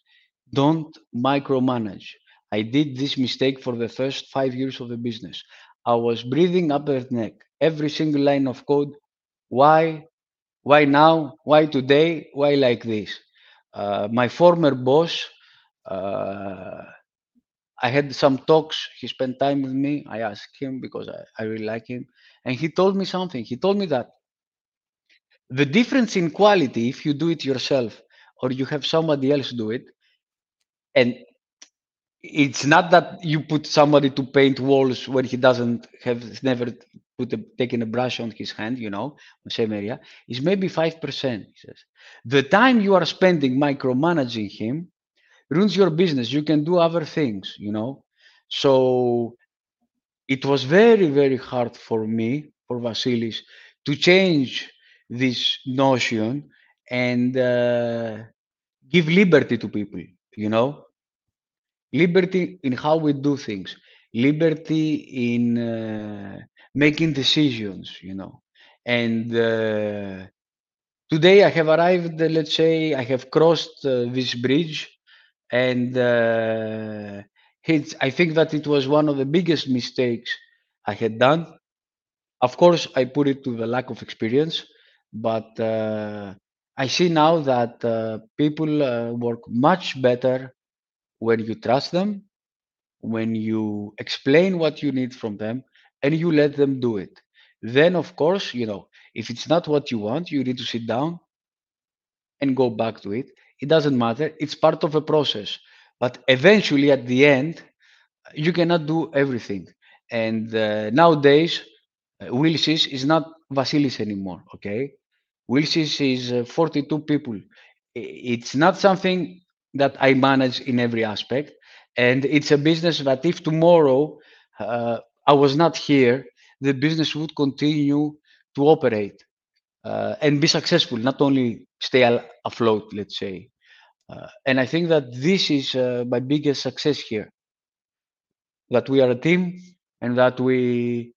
don't micromanage. I did this mistake for the first five years of the business. I was breathing up her neck every single line of code. Why? Why now? Why today? Why like this? Uh, my former boss, uh, I had some talks. He spent time with me. I asked him because I, I really like him. And he told me something. He told me that the difference in quality, if you do it yourself or you have somebody else do it, and it's not that you put somebody to paint walls when he doesn't have never put a, taken a brush on his hand, you know, same area, is maybe 5%. He says. The time you are spending micromanaging him ruins your business. You can do other things, you know. So it was very, very hard for me, for Vassilis, to change this notion and uh, give liberty to people, you know liberty in how we do things, liberty in uh, making decisions, you know. And uh, today I have arrived, uh, let's say, I have crossed uh, this bridge, and uh, I think that it was one of the biggest mistakes I had done. Of course, I put it to the lack of experience, but uh, I see now that people work much better when you trust them, when you explain what you need from them, and you let them do it. Then, of course, you know, if it's not what you want, you need to sit down and go back to it. It doesn't matter. It's part of a process. But eventually, at the end, you cannot do everything. And uh, nowadays, uh, is not Vassilis anymore. Okay, Wheelsys is uh, 42 people. It's not something that I manage in every aspect. And it's a business that if tomorrow uh, I was not here, the business would continue to operate uh, and be successful, not only stay afloat, let's say. Uh, and I think that this is uh, my biggest success here that we are a team and that we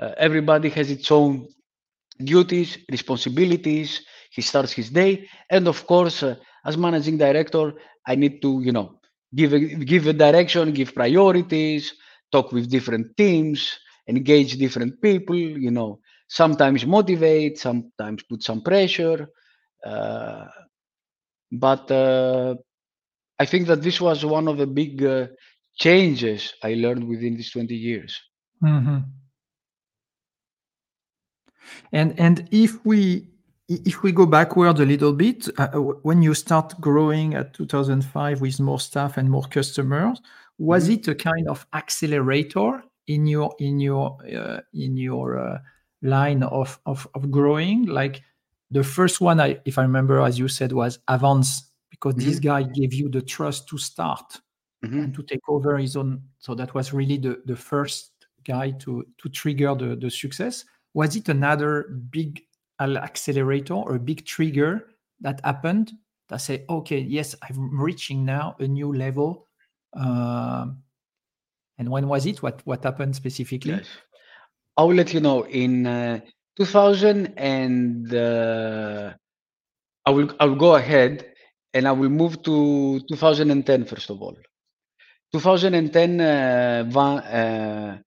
uh, everybody has its own duties, responsibilities. He starts his day, and of course, uh, as managing director, I need to, you know, give a, give a direction, give priorities, talk with different teams, engage different people, you know, sometimes motivate, sometimes put some pressure. Uh, but uh, I think that this was one of the big uh, changes I learned within these 20 years. Mm-hmm. And and if we if we go backwards a little bit, uh, uh when you start growing at 2005 with more staff and more customers, was mm-hmm. it a kind of accelerator in your in your uh, in your uh, line of, of of growing? Like the first one, I, if I remember, as you said, was Avance because mm-hmm. this guy gave you the trust to start mm-hmm. and to take over his own. So that was really the the first guy to to trigger the the success. Was it another big accelerator or a big trigger that happened that say, okay, yes, I'm reaching now a new level Uh, and when was it? What what happened specifically? Yes. I will let you know in uh, 2000 and uh, I will I will go ahead and I will move to 2010 first of all. 2010, uh, Van, uh,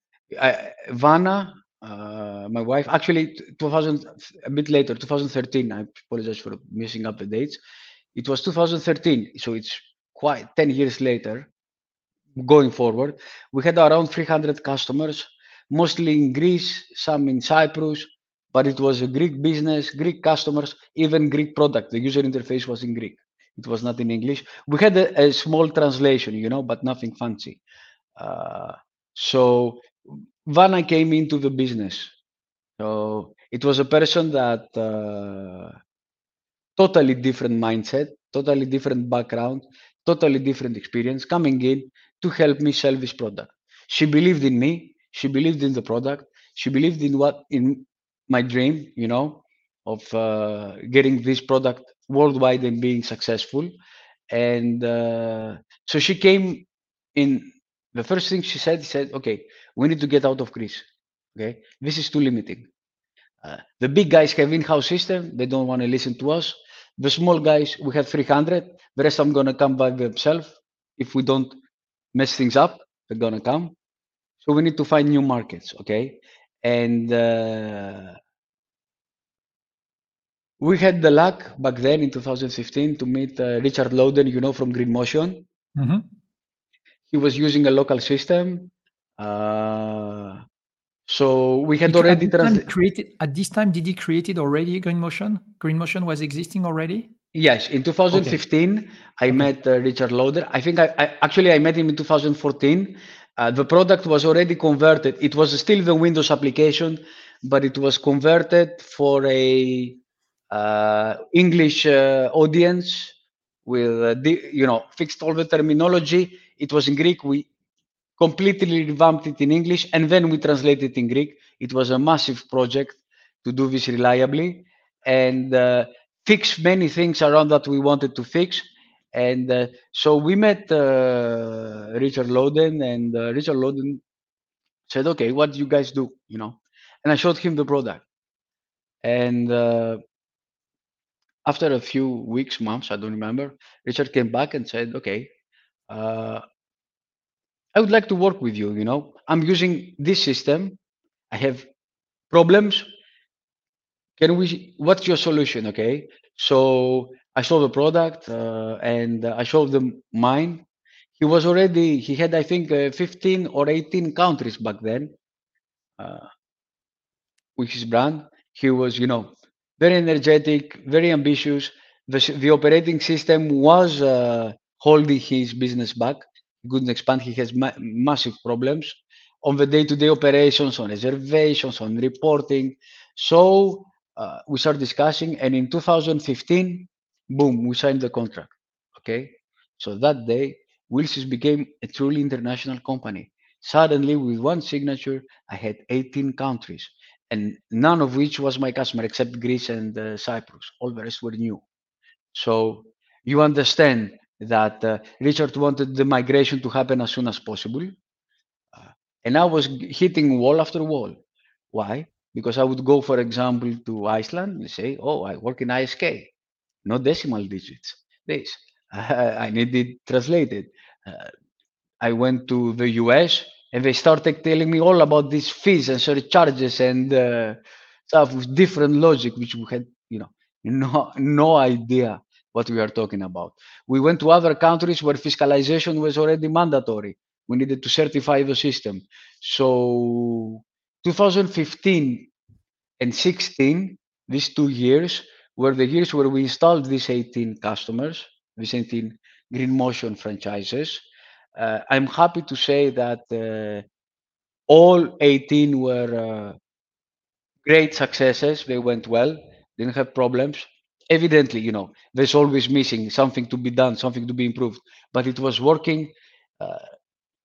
I, Vanna, uh, my wife, actually 2000 a bit later, 2013. I apologize for missing up the dates. It was 2013, so it's quite 10 years later. Going forward, we had around 300 customers, mostly in Greece, some in Cyprus, but it was a Greek business, Greek customers, even Greek product. The user interface was in Greek. It was not in English. We had a, a small translation, you know, but nothing fancy. Uh, so Vanna came into the business. So it was a person that uh, totally different mindset, totally different background, totally different experience coming in to help me sell this product. She believed in me. She believed in the product. She believed in what in my dream, you know, of uh, getting this product worldwide and being successful. And uh, so she came in. The first thing she said, she said, "Okay, we need to get out of Greece. Okay, this is too limiting. Uh, the big guys have in-house system; they don't want to listen to us. The small guys, we have 300. The rest I'm gonna come by themselves. If we don't mess things up, they're gonna come. So we need to find new markets. Okay, and uh, we had the luck back then in 2015 to meet uh, Richard Lowden, you know, from Green Motion. Mhm. He was using a local system. Uh, so we had already translated. created at this time did he created already green motion green motion was existing already Yes, in 2015, I met uh, Richard Lowden. I think I, I actually I met him in 2014. Uh, the product was already converted. It was still the Windows application, but it was converted for a uh, English uh, audience with uh, the, you know fixed all the terminology. It was in Greek. We completely revamped it in English, and then we translated it in Greek. It was a massive project to do this reliably and uh, fix many things around that we wanted to fix. And uh, so we met uh, Richard Lowden, and uh, Richard Lowden said, "Okay, what do you guys do?" You know, and I showed him the product. And uh, after a few weeks, months, I don't remember, Richard came back and said, "Okay, uh, I would like to work with you. You know, I'm using this system. I have problems. Can we? What's your solution? Okay. So I saw the product uh, and I showed them mine. He was already. He had, I think, uh, 15 or 18 countries back then. Uh, with his brand, he was, you know, very energetic, very ambitious. The, the operating system was uh, holding his business back. He couldn't expand. He has ma- massive problems on the day-to-day operations, on reservations, on reporting. So uh, we started discussing, and in 2015, boom, we signed the contract. Okay, so that day, Wheelsys became a truly international company. Suddenly, with one signature, I had 18 countries, and none of which was my customer except Greece and uh, Cyprus. All the rest were new. So you understand that uh, Richard wanted the migration to happen as soon as possible. Uh, and I was hitting wall after wall. Why? Because I would go, for example, to Iceland and say, "Oh, I work in ISK, no decimal digits." This I need it translated. Uh, I went to the US and they started telling me all about these fees and surcharges and uh, stuff with different logic, which we had, you know, no no idea what we are talking about. We went to other countries where fiscalization was already mandatory. We needed to certify the system. So 2015 and 16, these two years were the years where we installed these 18 customers, these 18 Green Motion franchises. Uh, I'm happy to say that uh, all 18 were uh, great successes. They went well, didn't have problems. Evidently, you know, there's always missing something to be done, something to be improved, but it was working. Uh,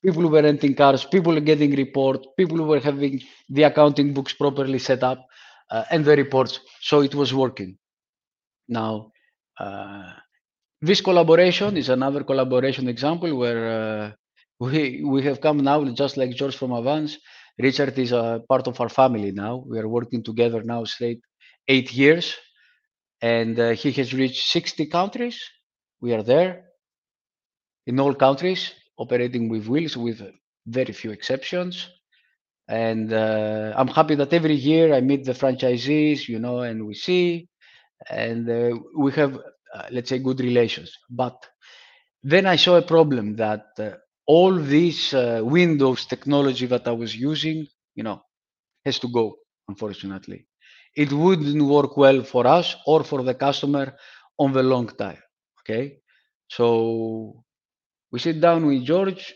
people were renting cars, people were getting report, people were having the accounting books properly set up, uh, and the reports. So it was working. Now, uh, this collaboration is another collaboration example where uh, we we have come now just like George from Avance. Richard is a part of our family now. We are working together now straight eight years, and uh, he has reached 60 countries. We are there in all countries, operating with wheels, with very few exceptions. And uh, I'm happy that every year I meet the franchisees, you know, and we see, and uh, we have, uh, let's say, good relations. But then I saw a problem that uh, all this uh, Windows technology that I was using, you know, has to go, unfortunately. It wouldn't work well for us or for the customer on the long time. Okay. So we sit down with George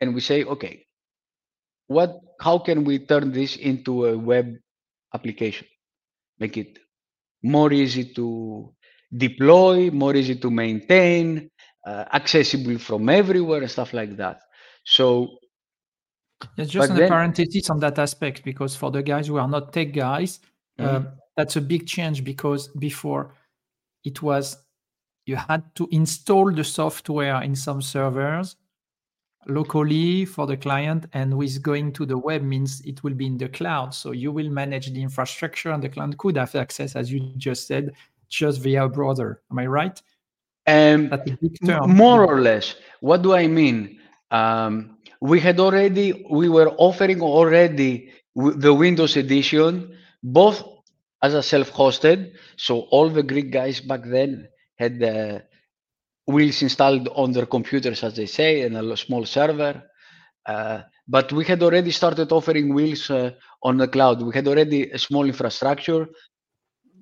and we say, okay, what how can we turn this into a web application? Make it more easy to deploy, more easy to maintain, uh, accessible from everywhere and stuff like that. So it's just an then, parenthesis on that aspect because for the guys who are not tech guys, mm-hmm. uh, that's a big change because before it was you had to install the software in some servers locally for the client and with going to the web means it will be in the cloud. So you will manage the infrastructure and the client could have access as you just said just via a browser. Am i right? Um, more or less. What do i mean? Um, we had already we were offering already the windows edition both as a self-hosted so all the greek guys back then had the wheels installed on their computers, as they say, and a small server. Uh, but we had already started offering wheels uh, on the cloud. We had already a small infrastructure,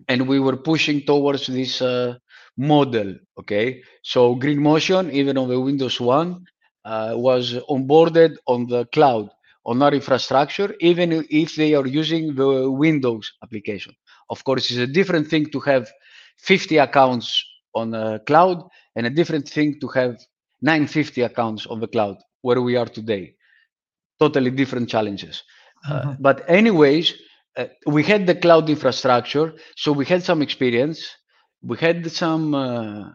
and we were pushing towards this uh, model. Okay, so Green Motion, even on the Windows One, uh, was onboarded on the cloud on our infrastructure, even if they are using the Windows application. Of course, it's a different thing to have 50 accounts on a cloud and a different thing to have 950 accounts on the cloud where we are today totally different challenges uh, mm-hmm. uh, but anyways uh, we had the cloud infrastructure so we had some experience we had some uh,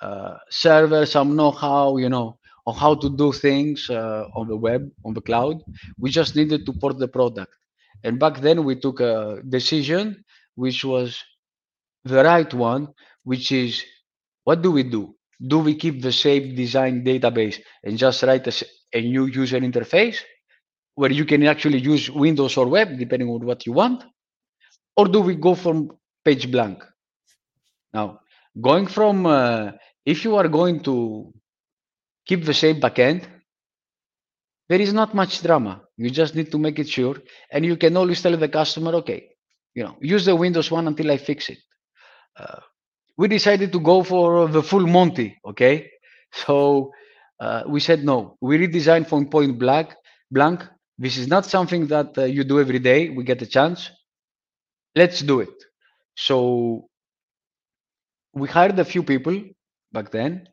uh server some know-how you know on how to do things uh, on the web on the cloud we just needed to port the product and back then we took a decision which was the right one which is what do we do? Do we keep the same design database and just write a, a new user interface where you can actually use Windows or web depending on what you want? Or do we go from page blank? Now, going from, uh, if you are going to keep the same backend, there is not much drama. You just need to make it sure. And you can always tell the customer, okay, you know, use the Windows one until I fix it. Uh, we decided to go for the full Monty. Okay, so uh, we said no. We redesigned from point blank. Blank. This is not something that uh, you do every day. We get a chance. Let's do it. So we hired a few people back then.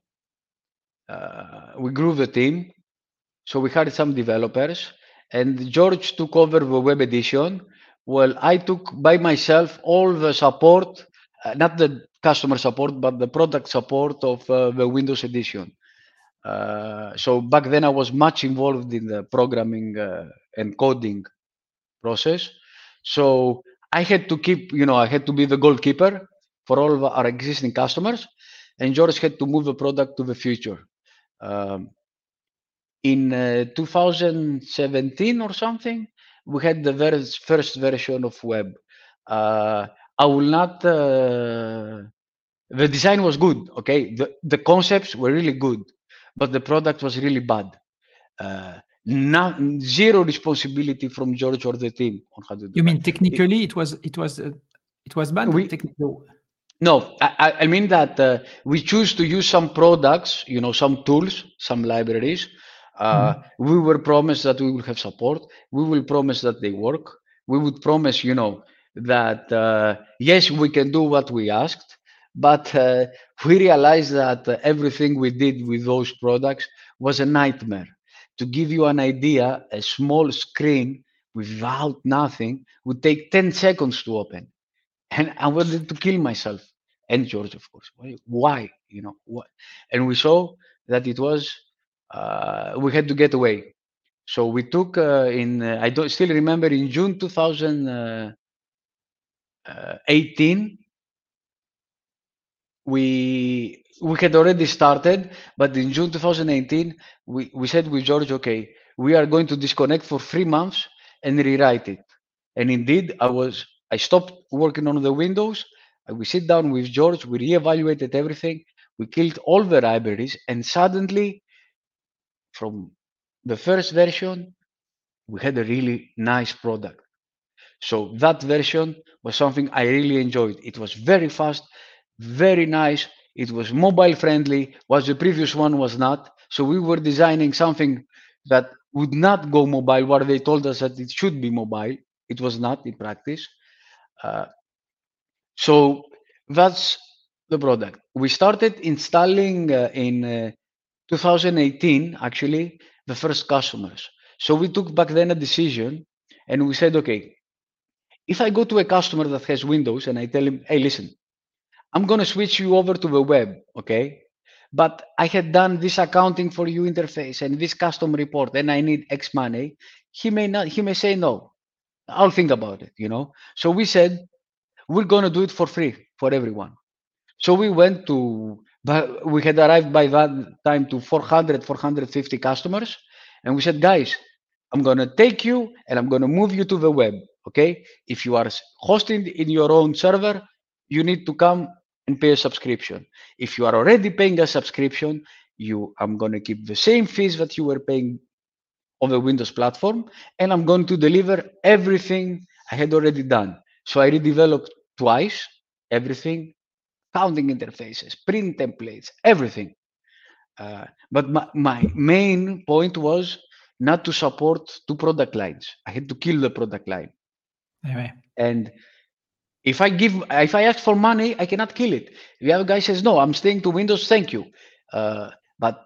Uh, we grew the team. So we hired some developers, and George took over the web edition. Well, I took by myself all the support, uh, not the customer support, but the product support of uh, the Windows edition. Uh, so back then I was much involved in the programming uh, and coding process. So I had to keep, you know, I had to be the goalkeeper for all our existing customers, and George had to move the product to the future. Um, in uh, 2017 or something, we had the very first version of web. Uh, I will not. Uh, the design was good. Okay, the the concepts were really good, but the product was really bad. Uh, not zero responsibility from George or the team on how to do. You mean technically it was it was uh, it was bad? We, no, I, I mean that uh, we choose to use some products, you know, some tools, some libraries. Uh, mm-hmm. We were promised that we will have support. We will promise that they work. We would promise, you know, that uh, yes, we can do what we asked, but uh, we realized that uh, everything we did with those products was a nightmare. To give you an idea, a small screen without nothing would take 10 seconds to open. And I wanted to kill myself. And George, of course. Why? You know, what? And we saw that it was uh, we had to get away. So we took uh, in uh, I don't still remember in June 2018 uh, we we had already started, but in June 2018 we, we said with George, okay, we are going to disconnect for three months and rewrite it. And indeed, I was I stopped working on the Windows. We sit down with George, we reevaluated everything, we killed all the libraries, and suddenly, from the first version, we had a really nice product. So that version was something I really enjoyed. It was very fast, very nice. It was mobile friendly, was the previous one was not. So we were designing something that would not go mobile where they told us that it should be mobile. It was not in practice. Uh, so that's the product. We started installing uh, in uh, 2018, actually, the first customers. So we took back then a decision and we said, okay, if I go to a customer that has Windows and I tell him, hey, listen, I'm going to switch you over to the web, okay? But I had done this accounting for you interface and this custom report and I need X money. He may not, he may say no. I'll think about it, you know? So we said, we're going to do it for free for everyone. So we went to, but we had arrived by that time to 400, 450 customers. And we said, guys, I'm going to take you and I'm going to move you to the web. Okay. If you are hosting in your own server, you need to come and pay a subscription. If you are already paying a subscription, you I'm going to keep the same fees that you were paying on the Windows platform, and I'm going to deliver everything I had already done. So I redeveloped twice everything, counting interfaces, print templates, everything. Uh, but my, my main point was not to support two product lines. I had to kill the product line. Anyway. And if I give, if I ask for money, I cannot kill it. The other guy says, no, I'm staying to Windows, thank you. Uh, but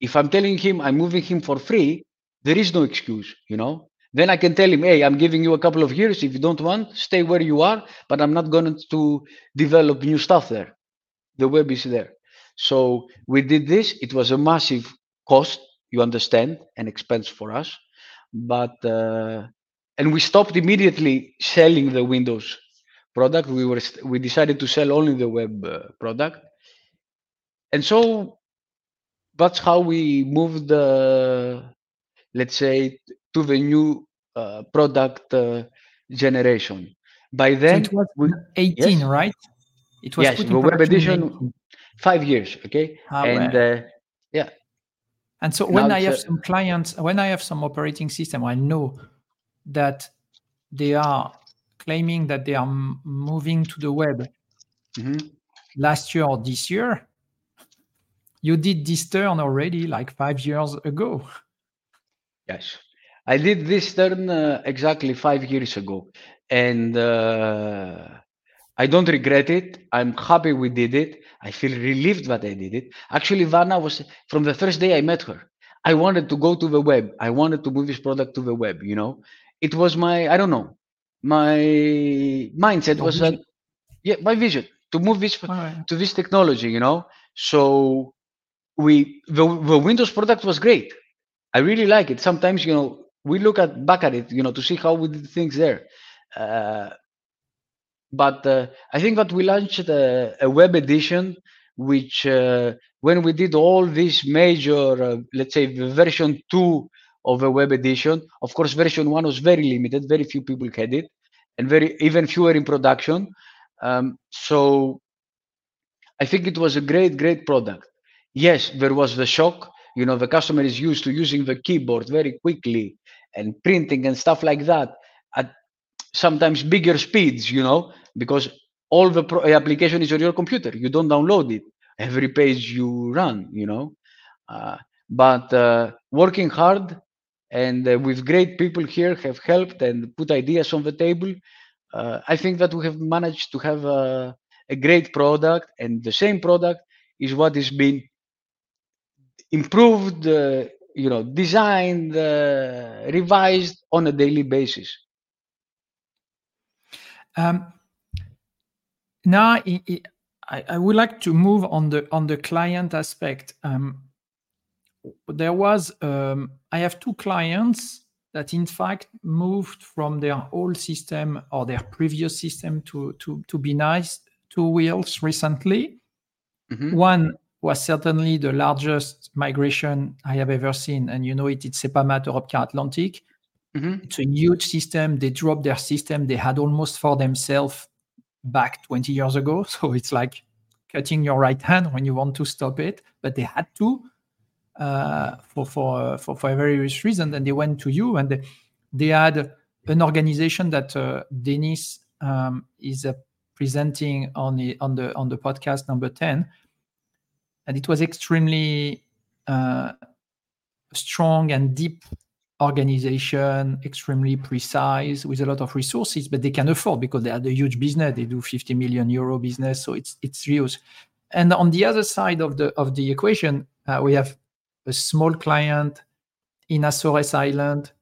if I'm telling him I'm moving him for free, there is no excuse, you know. Then I can tell him, hey, I'm giving you a couple of years. If you don't want, stay where you are, but I'm not going to develop new stuff there. The web is there. So we did this. It was a massive cost, you understand, an expense for us. But, uh, and we stopped immediately selling the Windows product. We were we decided to sell only the web uh, product, and so that's how we moved, uh, let's say, to the new uh, product uh, generation. By then, so it was we, 18, yes? right? It was yes, the web edition, five years. Okay, ah, and uh, yeah. And so when now I have some clients, when I have some operating system, I know that they are claiming that they are moving to the web mm-hmm. last year or this year. You did this turn already like five years ago. Yes, I did this turn uh, exactly five years ago. And uh, I don't regret it. I'm happy we did it. I feel relieved that I did it. Actually, Vanna was from the first day I met her. I wanted to go to the web. I wanted to move this product to the web. You know, it was my I don't know my mindset was that yeah my vision to move this right. to this technology you know so we the, the windows product was great i really like it sometimes you know we look at back at it you know to see how we did things there uh, but uh, i think that we launched a, a web edition which uh, when we did all these major uh, let's say version 2 of a web edition. Of course, version one was very limited; very few people had it, and very even fewer in production. Um, so, I think it was a great, great product. Yes, there was the shock. You know, the customer is used to using the keyboard very quickly and printing and stuff like that at sometimes bigger speeds. You know, because all the pro- application is on your computer. You don't download it every page you run. You know. Uh, but uh, working hard and uh, with great people here have helped and put ideas on the table uh, i think that we have managed to have a, a, great product and the same product is what is being improved uh, you know designed uh, revised on a daily basis um, now I, I, would like to move on the on the client aspect um, there was um, I have two clients that in fact moved from their old system or their previous system to to to be nice to Wheelsys recently. Mm-hmm. One was certainly the largest migration I have ever seen, and you know it. It's Sepamat Europcar Atlantic. Mm-hmm. It's a huge system. They dropped their system they had almost for themselves back 20 years ago. So it's like cutting your right hand when you want to stop it, but they had to uh, for, for, for, for a various reason. And they went to you and they, they had an organization that uh, Denis um, is uh, presenting on the, on, the, on the podcast number 10. And it was extremely uh, strong and deep organization, extremely precise with a lot of resources, but they can afford because they are a huge business. They do 50 million euro business, so it's it's huge. And on the other side of the of the equation, uh, we have a small client in Azores Island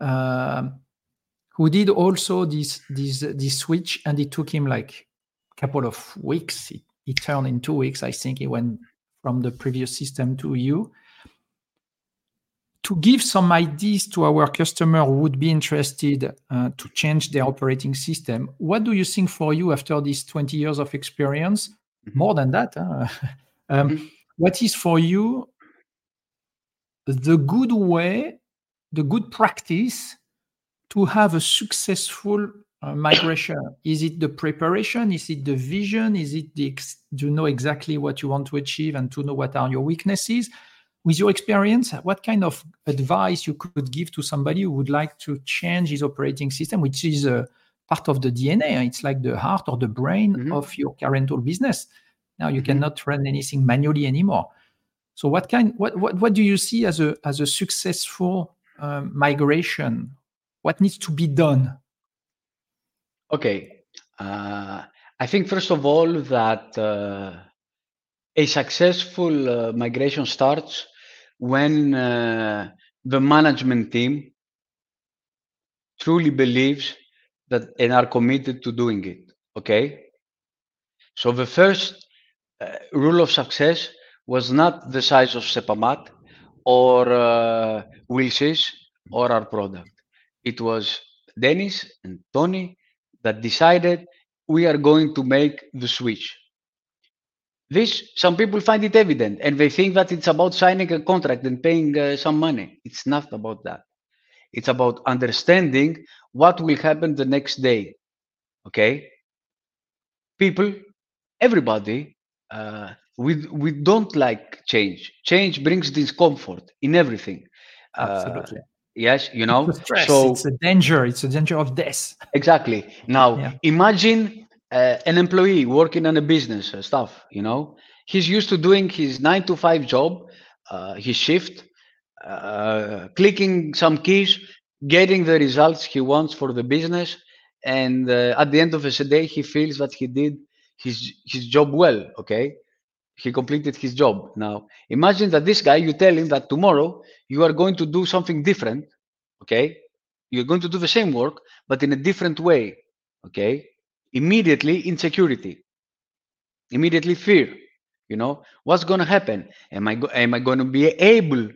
uh, who did also this this this switch, and it took him like a couple of weeks. It, it turned in two weeks, I think. He went from the previous system to you to give some ideas to our customer who would be interested uh, to change their operating system, what do you think for you after these 20 years of experience? Mm-hmm. More than that, huh? um, mm-hmm. what is for you the good way, the good practice to have a successful uh, migration? Is it the preparation? Is it the vision? Is it the ex- to know exactly what you want to achieve and to know what are your weaknesses? with your experience, what kind of advice you could give to somebody who would like to change his operating system, which is a part of the DNA? It's like the heart or the brain mm-hmm. of your car rental business. Now you mm-hmm. cannot run anything manually anymore. So, what kind? What what, what do you see as a as a successful um, migration? What needs to be done? Okay, uh, I think first of all that. Uh, a successful uh, migration starts when uh, the management team truly believes that and are committed to doing it. Okay. So the first uh, rule of success was not the size of Sepamat or uh, or our product. It was Denis and Tony that decided we are going to make the switch. This, some people find it evident and they think that it's about signing a contract and paying uh, some money. It's not about that. It's about understanding what will happen the next day. Okay? People, everybody, uh, we, we don't like change. Change brings discomfort in everything. Uh, Absolutely. Uh, yes, you know. It's so it's a danger. It's a danger of death. Exactly. Now, yeah. imagine uh, an employee working on a business uh, stuff you know he's used to doing his nine to five job uh, his shift uh, clicking some keys getting the results he wants for the business and uh, at the end of the day he feels that he did his his job well okay he completed his job. Now imagine that this guy you tell him that tomorrow you are going to do something different okay? You're going to do the same work but in a different way okay? Immediately insecurity. Immediately fear you know? What's going to happen? Am i go- am i going to be able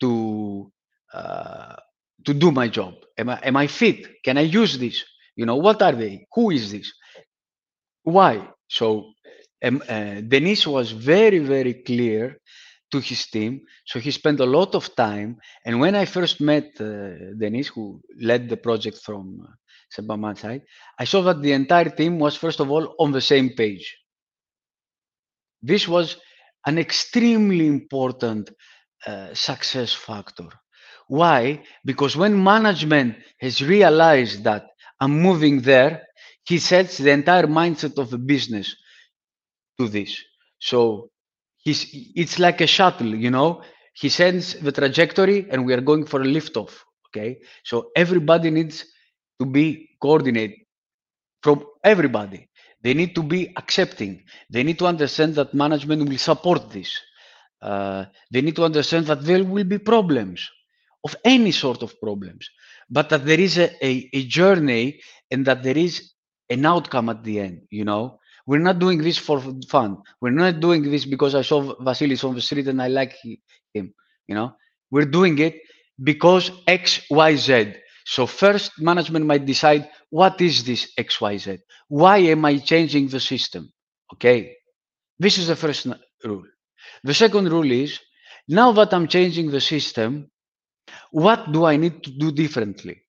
to uh, to do my job? Am i am i fit? Can i use this? You know what are they? Who is this? Why? So um, uh, denis was very very clear to his team so he spent a lot of time and when i first met uh, denis who led the project from uh, side, I saw that the entire team was first of all on the same page. This was an extremely important uh, success factor. Why? Because when management has realized that I'm moving there, he sets the entire mindset of the business to this. So he's it's like a shuttle, you know. He sends the trajectory and we are going for a liftoff. Okay. So everybody needs to be coordinated from everybody. They need to be accepting. They need to understand that management will support this. Uh, they need to understand that there will be problems of any sort of problems, but that there is a, a, a journey and that there is an outcome at the end. You know, we're not doing this for fun. We're not doing this because I saw Vassilis on the street and I like him. You know, we're doing it because X, Y, Z. So first, management might decide what is this X, Y, Z. Why am I changing the system? Okay, this is the first rule. The second rule is now that I'm changing the system, what do I need to do differently?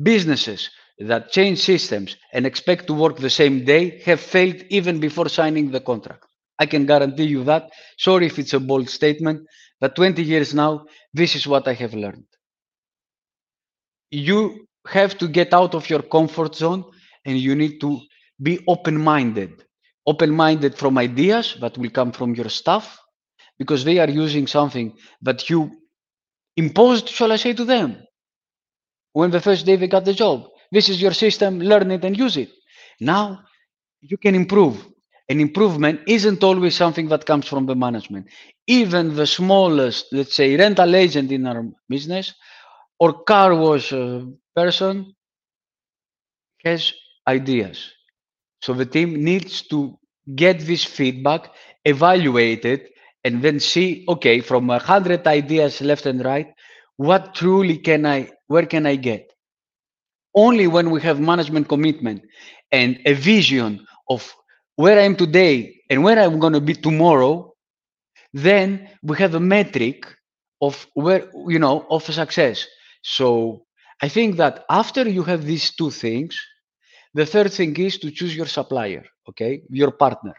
Businesses that change systems and expect to work the same day have failed even before signing the contract. I can guarantee you that. Sorry if it's a bold statement, but 20 years now, this is what I have learned. You have to get out of your comfort zone and you need to be open minded. Open minded from ideas that will come from your staff because they are using something that you imposed, shall I say, to them when the first day they got the job. This is your system, learn it and use it. Now you can improve. And improvement isn't always something that comes from the management. Even the smallest, let's say, rental agent in our business or car wash uh, person has ideas. So the team needs to get this feedback, evaluate it, and then see, okay, from a hundred ideas left and right, what truly can I, where can I get? Only when we have management commitment and a vision of where I am today and where I'm going to be tomorrow, then we have a metric of where, you know, of success. So I think that after you have these two things, the third thing is to choose your supplier, okay, your partner.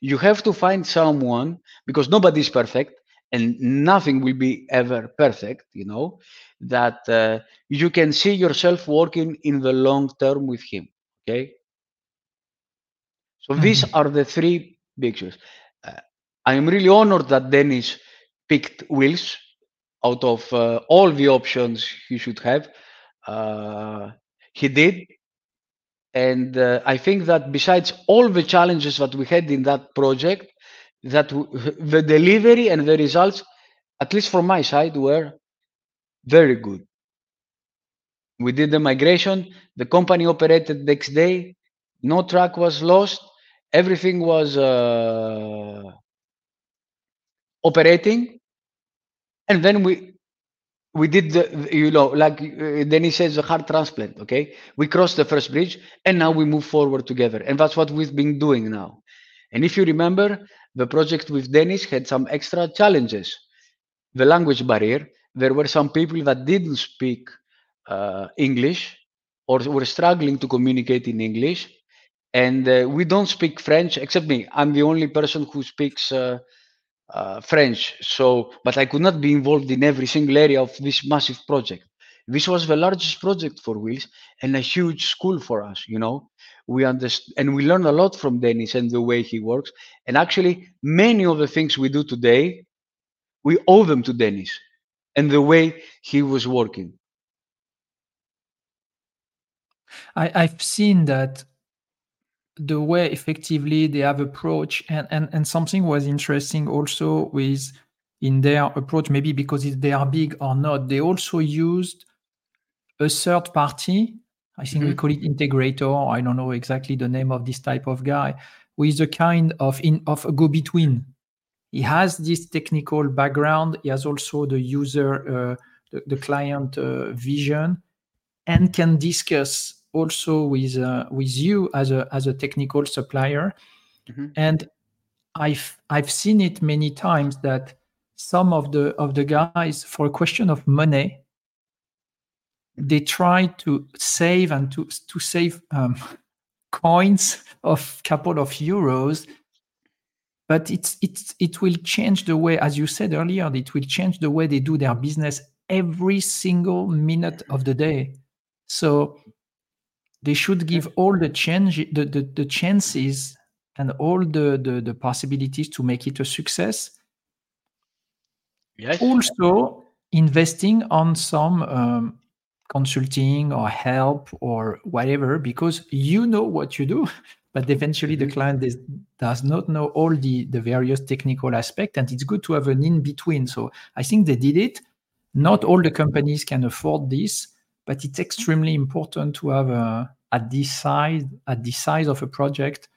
You have to find someone because nobody is perfect and nothing will be ever perfect, you know, that uh, you can see yourself working in the long term with him, okay? So mm-hmm. these are the three pictures. Uh, I am really honored that Dennis picked Wheelsys out of uh, all the options he should have. Uh, he did. And uh, I think that besides all the challenges that we had in that project, that the delivery and the results, at least from my side, were very good. We did the migration. The company operated next day. No track was lost. Everything was uh, operating. And then we we did the you know like uh, then he says the heart transplant okay we crossed the first bridge and now we move forward together and that's what we've been doing now and if you remember the project with dennis had some extra challenges the language barrier there were some people that didn't speak uh, english or were struggling to communicate in english and uh, we don't speak french except me i'm the only person who speaks uh, uh, French. So, but I could not be involved in every single area of this massive project. This was the largest project for Wheelsys and a huge school for us. You know, we understand and we learn a lot from Dennis and the way he works. And actually, many of the things we do today, we owe them to Dennis and the way he was working. I, I've seen that the way effectively they have approach and, and and something was interesting also with in their approach maybe because they are big or not they also used a third party i think mm-hmm. we call it integrator i don't know exactly the name of this type of guy who is a kind of in of a go between he has this technical background he has also the user uh, the, the, client uh, vision and can discuss also with uh, with you as a as a technical supplier mm-hmm. and i've i've seen it many times that some of the of the guys for a question of money they try to save and to to save um, coins of couple of euros but it's it's it will change the way as you said earlier it will change the way they do their business every single minute of the day. So they should give all the change the, the, the chances and all the, the, the possibilities to make it a success. Yes. also investing on some um, consulting or help or whatever because you know what you do but eventually the mm-hmm. client is, does not know all the, the various technical aspects and it's good to have an in between so i think they did it not all the companies can afford this but it's extremely important to have a, at this size at this size of a project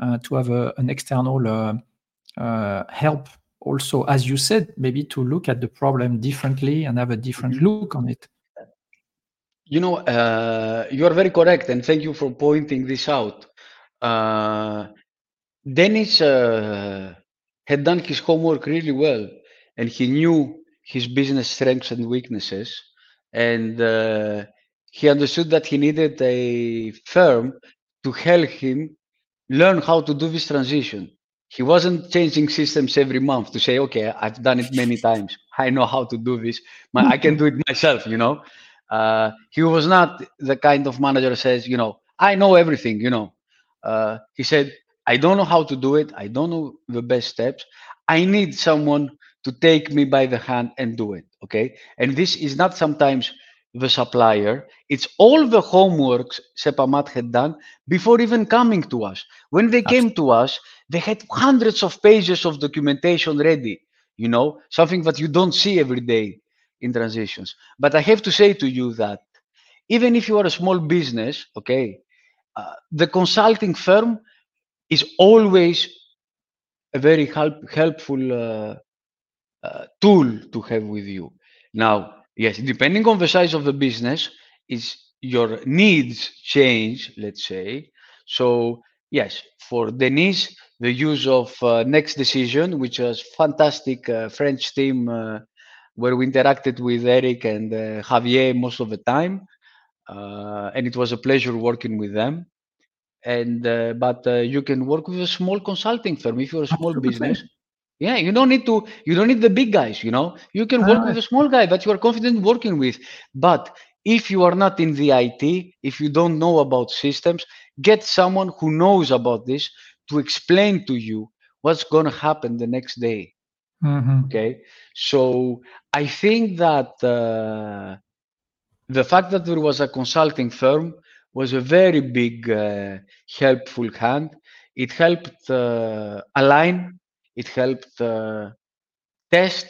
uh, to have a, an external uh, uh, help also, as you said, maybe to look at the problem differently and have a different Mhm. look on it. You know, uh, you are very correct, and thank you for pointing this out. Uh, Dennis uh, had done his homework really well, and he knew his business strengths and weaknesses, and uh, he understood that he needed a firm to help him learn how to do this transition. He wasn't changing systems every month to say, okay, I've done it many times. I know how to do this. I can do it myself, you know. Uh, he was not the kind of manager says, you know, I know everything, you know. Uh, he said, I don't know how to do it. I don't know the best steps. I need someone to take me by the hand and do it. Okay. And this is not sometimes the supplier. It's all the homework Sepamat had done before even coming to us. When they came to us, they had hundreds of pages of documentation ready, you know, something that you don't see every day in transitions. But I have to say to you that even if you are a small business, okay, uh, the consulting firm is always a very help, helpful uh, uh, tool to have with you. Now, yes, depending on the size of the business, is your needs change, let's say. So, yes, for Denise, the use of uh, Next Decision, which was fantastic uh, French team uh, where we interacted with Eric and uh, Javier most of the time, uh, and it was a pleasure working with them. And uh, but uh, you can work with a small consulting firm if you're a small Absolutely. business. Yeah, you don't need to. You don't need the big guys. You know, you can work Ah. with a small guy that you are confident working with. But if you are not in the IT, if you don't know about systems, get someone who knows about this to explain to you what's going to happen the next day. Mhm. Okay, so I think that uh, the fact that there was a consulting firm was a very big uh, helpful hand. It helped uh, align, it helped uh, test,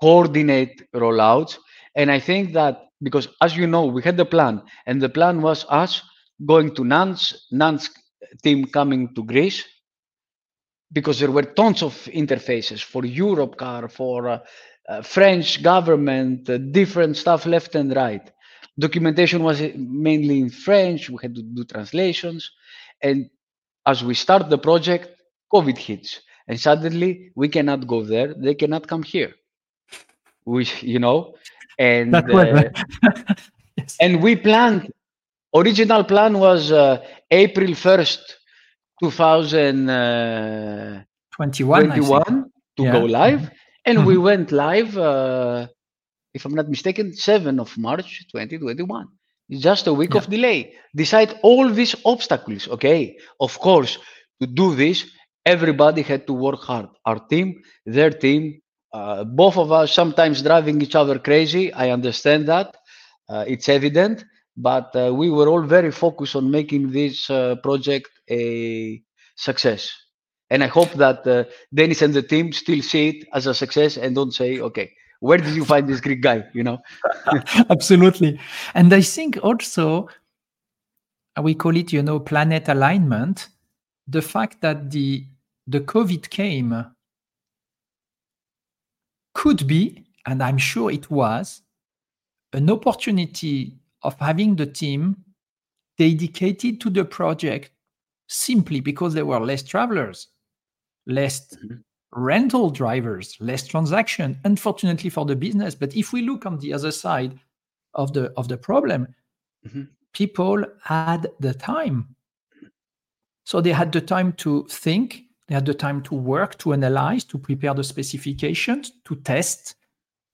coordinate rollouts. And I think that because, as you know, we had the plan, and the plan was us going to Nantes, Nantes team coming to Greece, because there were tons of interfaces for Europcar, for uh, uh, French government, uh, different stuff left and right. Documentation was uh, mainly in French. We had to do translations, and as we start the project, COVID hits, and suddenly we cannot go there. They cannot come here. We, you know, and uh, yes. and we planned. Original plan was uh, April first, two thousand. Uh, 21, I think. 21 to Yeah. go live and we Mhm. went live uh, if i'm not mistaken 7 of march 2021 It's just a week Yeah. of delay despite all these obstacles okay of course to do this everybody had to work hard our team their team uh, both of us sometimes driving each other crazy i understand that uh, it's evident but uh, we were all very focused on making this uh, project a success and I hope that uh, Dennis and the team still see it as a success and don't say, okay, where did you find this Greek guy? You know? Absolutely. And I think also uh, we call it, you know, planet alignment. The fact that the the COVID came could be, and I'm sure it was, an opportunity of having the team dedicated to the project simply because there were less travelers, less Mhm. rental drivers, less transaction, unfortunately for the business. But if we look on the other side of the of the problem, Mhm. people had the time. So they had the time to think, they had the time to work, to analyze, to prepare the specifications, to test.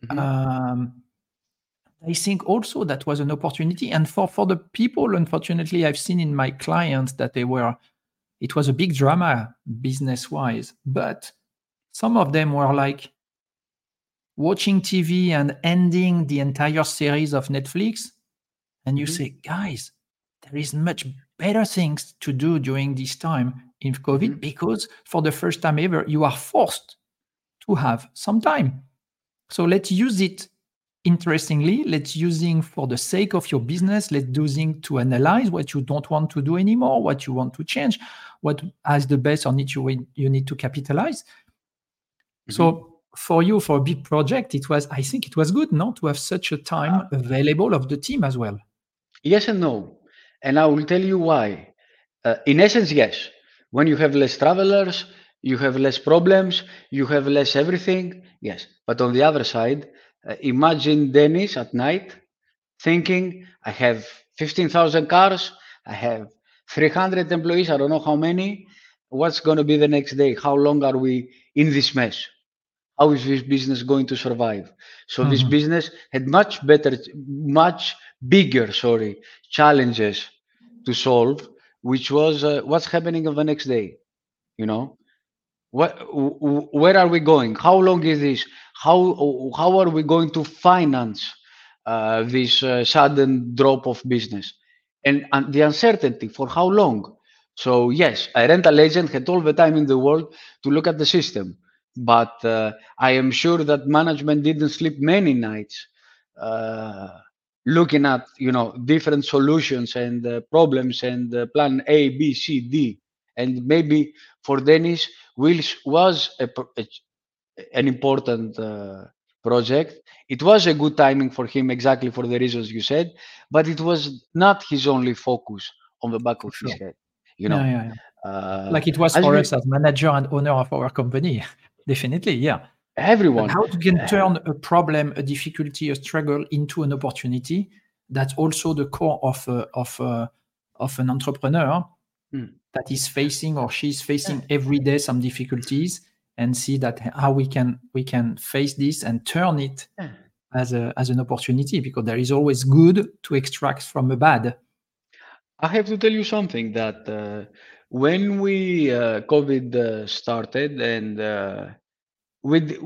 Mhm. Um, I think also that was an opportunity. And for, for the people, unfortunately, I've seen in my clients that they were, it was a big drama business wise, but some of them were like watching TV and ending the entire series of Netflix. And you Mhm. say, guys, there is much better things to do during this time in COVID Mhm. because for the first time ever, you are forced to have some time. So let's use it interestingly. Let's using for the sake of your business. Let's using to analyze what you don't want to do anymore, what you want to change, what has the best on it you, you need to capitalize. So for you for a big project, it was I think it was good, not to have such a time available of the team as well. Yes and no, and I will tell you why. Uh, in essence, yes. When you have less travelers, you have less problems, you have less everything. Yes, but on the other side, imagine Dennis at night thinking, I have 15,000 cars, I have 300 employees, I don't know how many. What's going to be the next day? How long are we in this mess? How is this business going to survive? So mm-hmm. this business had much better, much bigger, sorry, challenges to solve, which was uh, what's happening on the next day. You know, where are we going? How long is this? How how are we going to finance uh, this uh, sudden drop of business and, and the uncertainty for how long. So yes, a rental agent had all the time in the world to look at the system, but uh, I am sure that management didn't sleep many nights uh, looking at you know different solutions and uh, problems and uh, plan A, B, C, D, and maybe for Dennis, Wheelsys was a, a, an important project. It was a good timing for him, exactly for the reasons you said, but it was not his only focus on the back of sure. his head. You know, yeah, yeah, yeah. Uh, like it was for we, us as manager and owner of our company. Definitely, yeah. Everyone. And how you can turn a problem, a difficulty, a struggle into an opportunity. That's also the core of uh, of uh, of an entrepreneur mm. that is facing or she's facing every day some difficulties and see that how we can we can face this and turn it yeah. as a as an opportunity because there is always good to extract from a bad i have to tell you something that uh, when we uh, covid uh, started and uh, with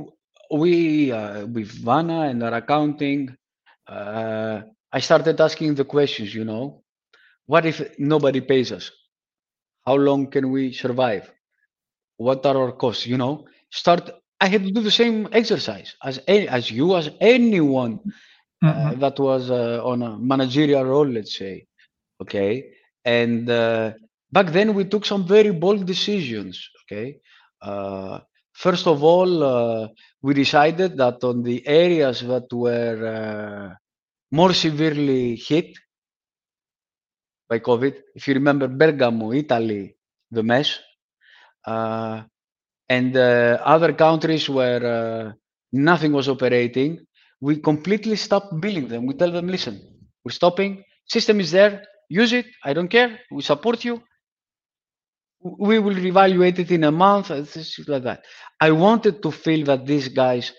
we uh, with vana and our accounting uh, i started asking the questions you know what if nobody pays us how long can we survive? What are our costs you know? Start i had to do the same exercise as as you as anyone uh, mm-hmm. that was uh, on a managerial role let's say okay? And uh, back then we took some very bold decisions okay? Uh, first of all uh, we decided that on the areas that were uh, more severely hit by covid if you remember bergamo italy the mess uh, and uh, other countries where uh, nothing was operating, we completely stopped billing them. We tell them, listen, we're stopping. System is there. Use it. I don't care. We support you. We will reevaluate it in a month. Like that. I wanted to feel that these guys,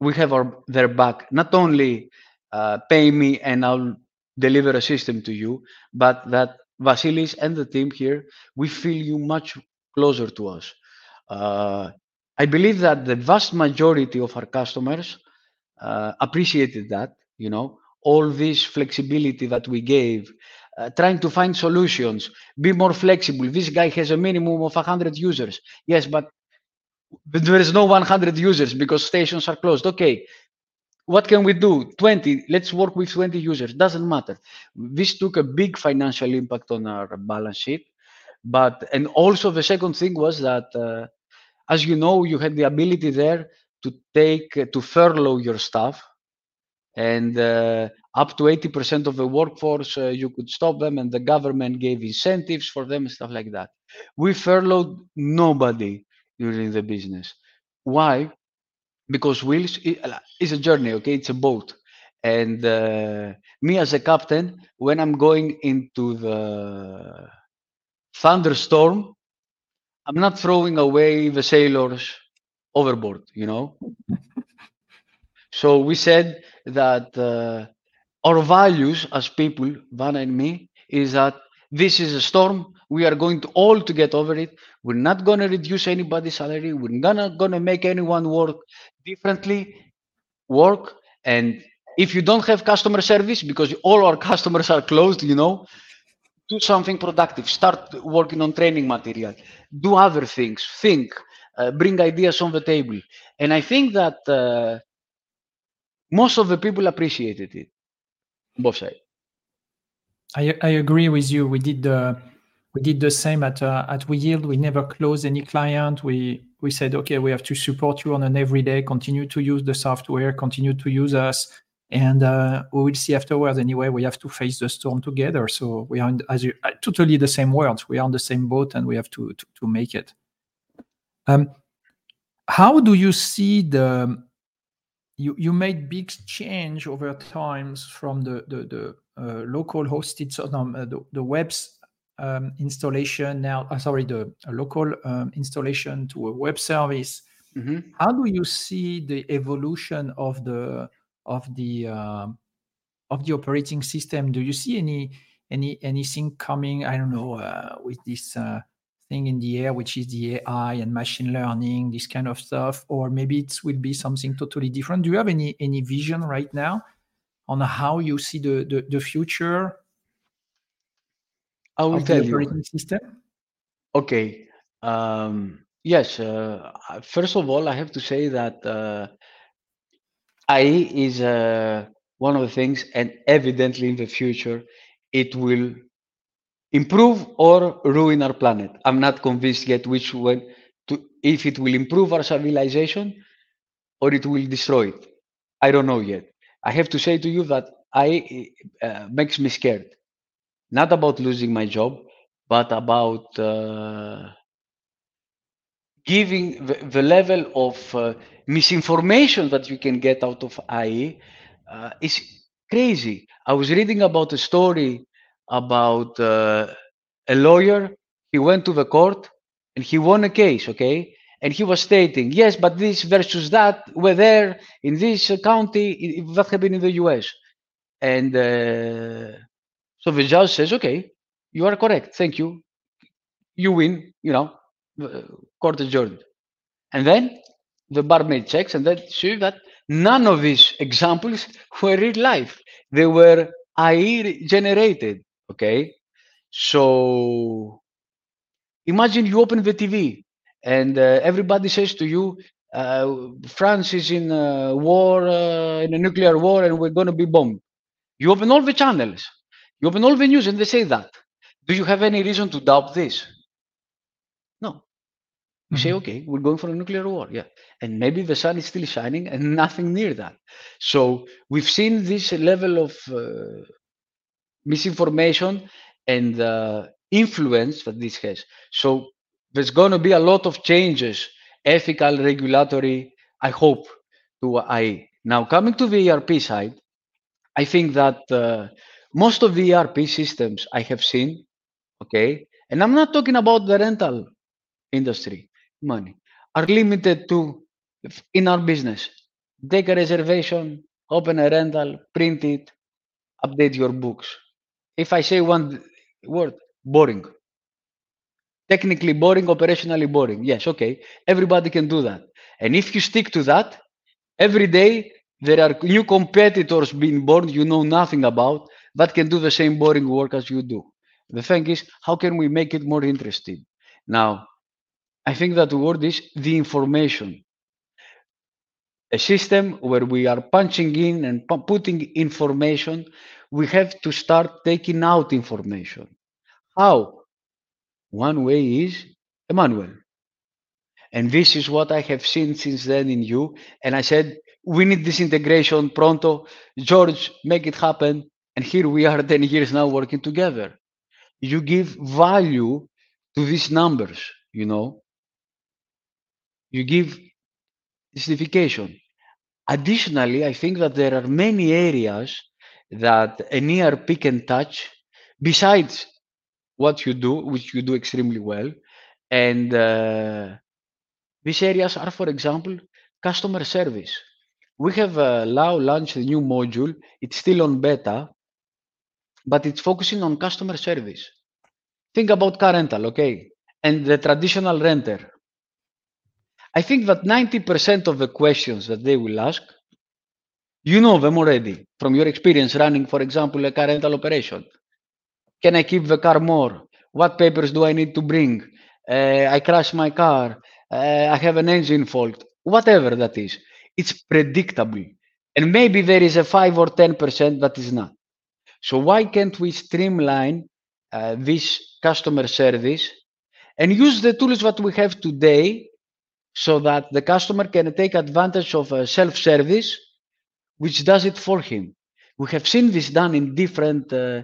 we have our their back. Not only uh, pay me and I'll deliver a system to you, but that Vassilis and the team here, we feel you much closer to us. Uh, I believe that the vast majority of our customers uh, appreciated that, you know, all this flexibility that we gave, uh, trying to find solutions, be more flexible. This guy has a minimum of 100 users. Yes, but there is no 100 users because stations are closed. Okay, what can we do? 20 let's work with 20 users doesn't matter. This took a big financial impact on our balance sheet but and also the second thing was that uh, as you know you had the ability there to take uh, to furlough your staff and uh, up to 80% of the workforce uh, you could stop them and the government gave incentives for them and stuff like that. We furloughed nobody during the business. Why because Wheelsys is a journey okay it's a boat and uh, me as a captain when i'm going into the thunderstorm, I'm not throwing away the sailors overboard, you know. so we said that uh, our values as people, Vana and me, is that this is a storm. We are going to all to get over it. We're not going to reduce anybody's salary. We're not going to make anyone work differently. Work. And if you don't have customer service because all our customers are closed, you know, do something productive. Start working on training material. Do other things. Think. Uh, bring ideas on the table. And i think that uh, most of the people appreciated it. Both sides I, I agree with you. We did the we did the same at uh, at we yield we never close any client we we said, okay, we have to support you on an everyday, continue to use the software, continue to use us, and uh, we will see afterwards. Anyway, we have to face the storm together. So we are in, as you, uh, totally the same world. We are on the same boat, and we have to to, to make it. Um, how do you see the you, you made big change over times from the the, the uh, local hosted so uh, the, the webs um, installation now uh, sorry the local um, installation to a web service mm-hmm. how do you see the evolution of the of the um, of the operating system do you see any any anything coming i don't know uh, with this uh, thing in the air, which is the AI and machine learning, this kind of stuff, or maybe it will be something totally different. Do you have any any vision right now on how you see the the, the future? I will tell you. System? Okay. Um, yes. Uh, first of all, I have to say that uh, AI is uh, one of the things, and evidently in the future, it will improve or ruin our planet. I'm not convinced yet which one to if it will improve our civilization or it will destroy it. I don't know yet. I have to say to you that I uh, makes me scared. Not about losing my job, but about uh, giving the, the, level of uh, misinformation that you can get out of AI uh, is crazy. I was reading about a story about uh, a lawyer. He went to the court and he won a case, okay? And he was stating, yes, but this versus that were there in this county that happened in the US. And uh, so the judge says, okay, you are correct. Thank you. You win, you know, court adjourned. And then the barmaid checks and then see that none of these examples were real life. They were AI generated. Okay. So imagine you open the TV and uh, everybody says to you, uh, France is in a war, uh, in a nuclear war, and we're going to be bombed. You open all the channels, you open all the news, and they say that. Do you have any reason to doubt this? No. You mm-hmm. say, okay, we're going for a nuclear war. Yeah. And maybe the sun is still shining and nothing near that. So we've seen this level of uh, misinformation and uh, influence that this has. So there's going to be a lot of changes, ethical, regulatory, I hope, to AI. Now, coming to the ERP side, I think that uh, most of the ERP systems I have seen, okay, and I'm not talking about the rental industry money, are limited to in our business. Take a reservation, open a rental, print it, update your books if I say one word, boring. Technically boring, operationally boring. Yes, okay. Everybody can do that. And if you stick to that, every day there are new competitors being born you know nothing about that can do the same boring work as you do. The thing is, how can we make it more interesting? Now, I think that the word is the information. A system where we are punching in and putting information we have to start taking out information. How? One way is a manual. And this is what I have seen since then in you. And I said, we need this integration pronto. George, make it happen. And here we are 10 years now working together. You give value to these numbers, you know. You give justification. Additionally, I think that there are many areas that an ERP can touch besides what you do, which you do extremely well. And uh, these areas are, for example, customer service. We have uh, now launched a new module. It's still on beta, but it's focusing on customer service. Think about car rental, okay? And the traditional renter. I think that 90% of the questions that they will ask you know them already from your experience running, for example, a car rental operation. Can I keep the car more? What papers do I need to bring? Uh, I crash my car. Uh, I have an engine fault. Whatever that is, it's predictable. And maybe there is a 5 or 10% that is not. So why can't we streamline uh, this customer service and use the tools that we have today so that the customer can take advantage of a self-service which does it for him. We have seen this done in different uh,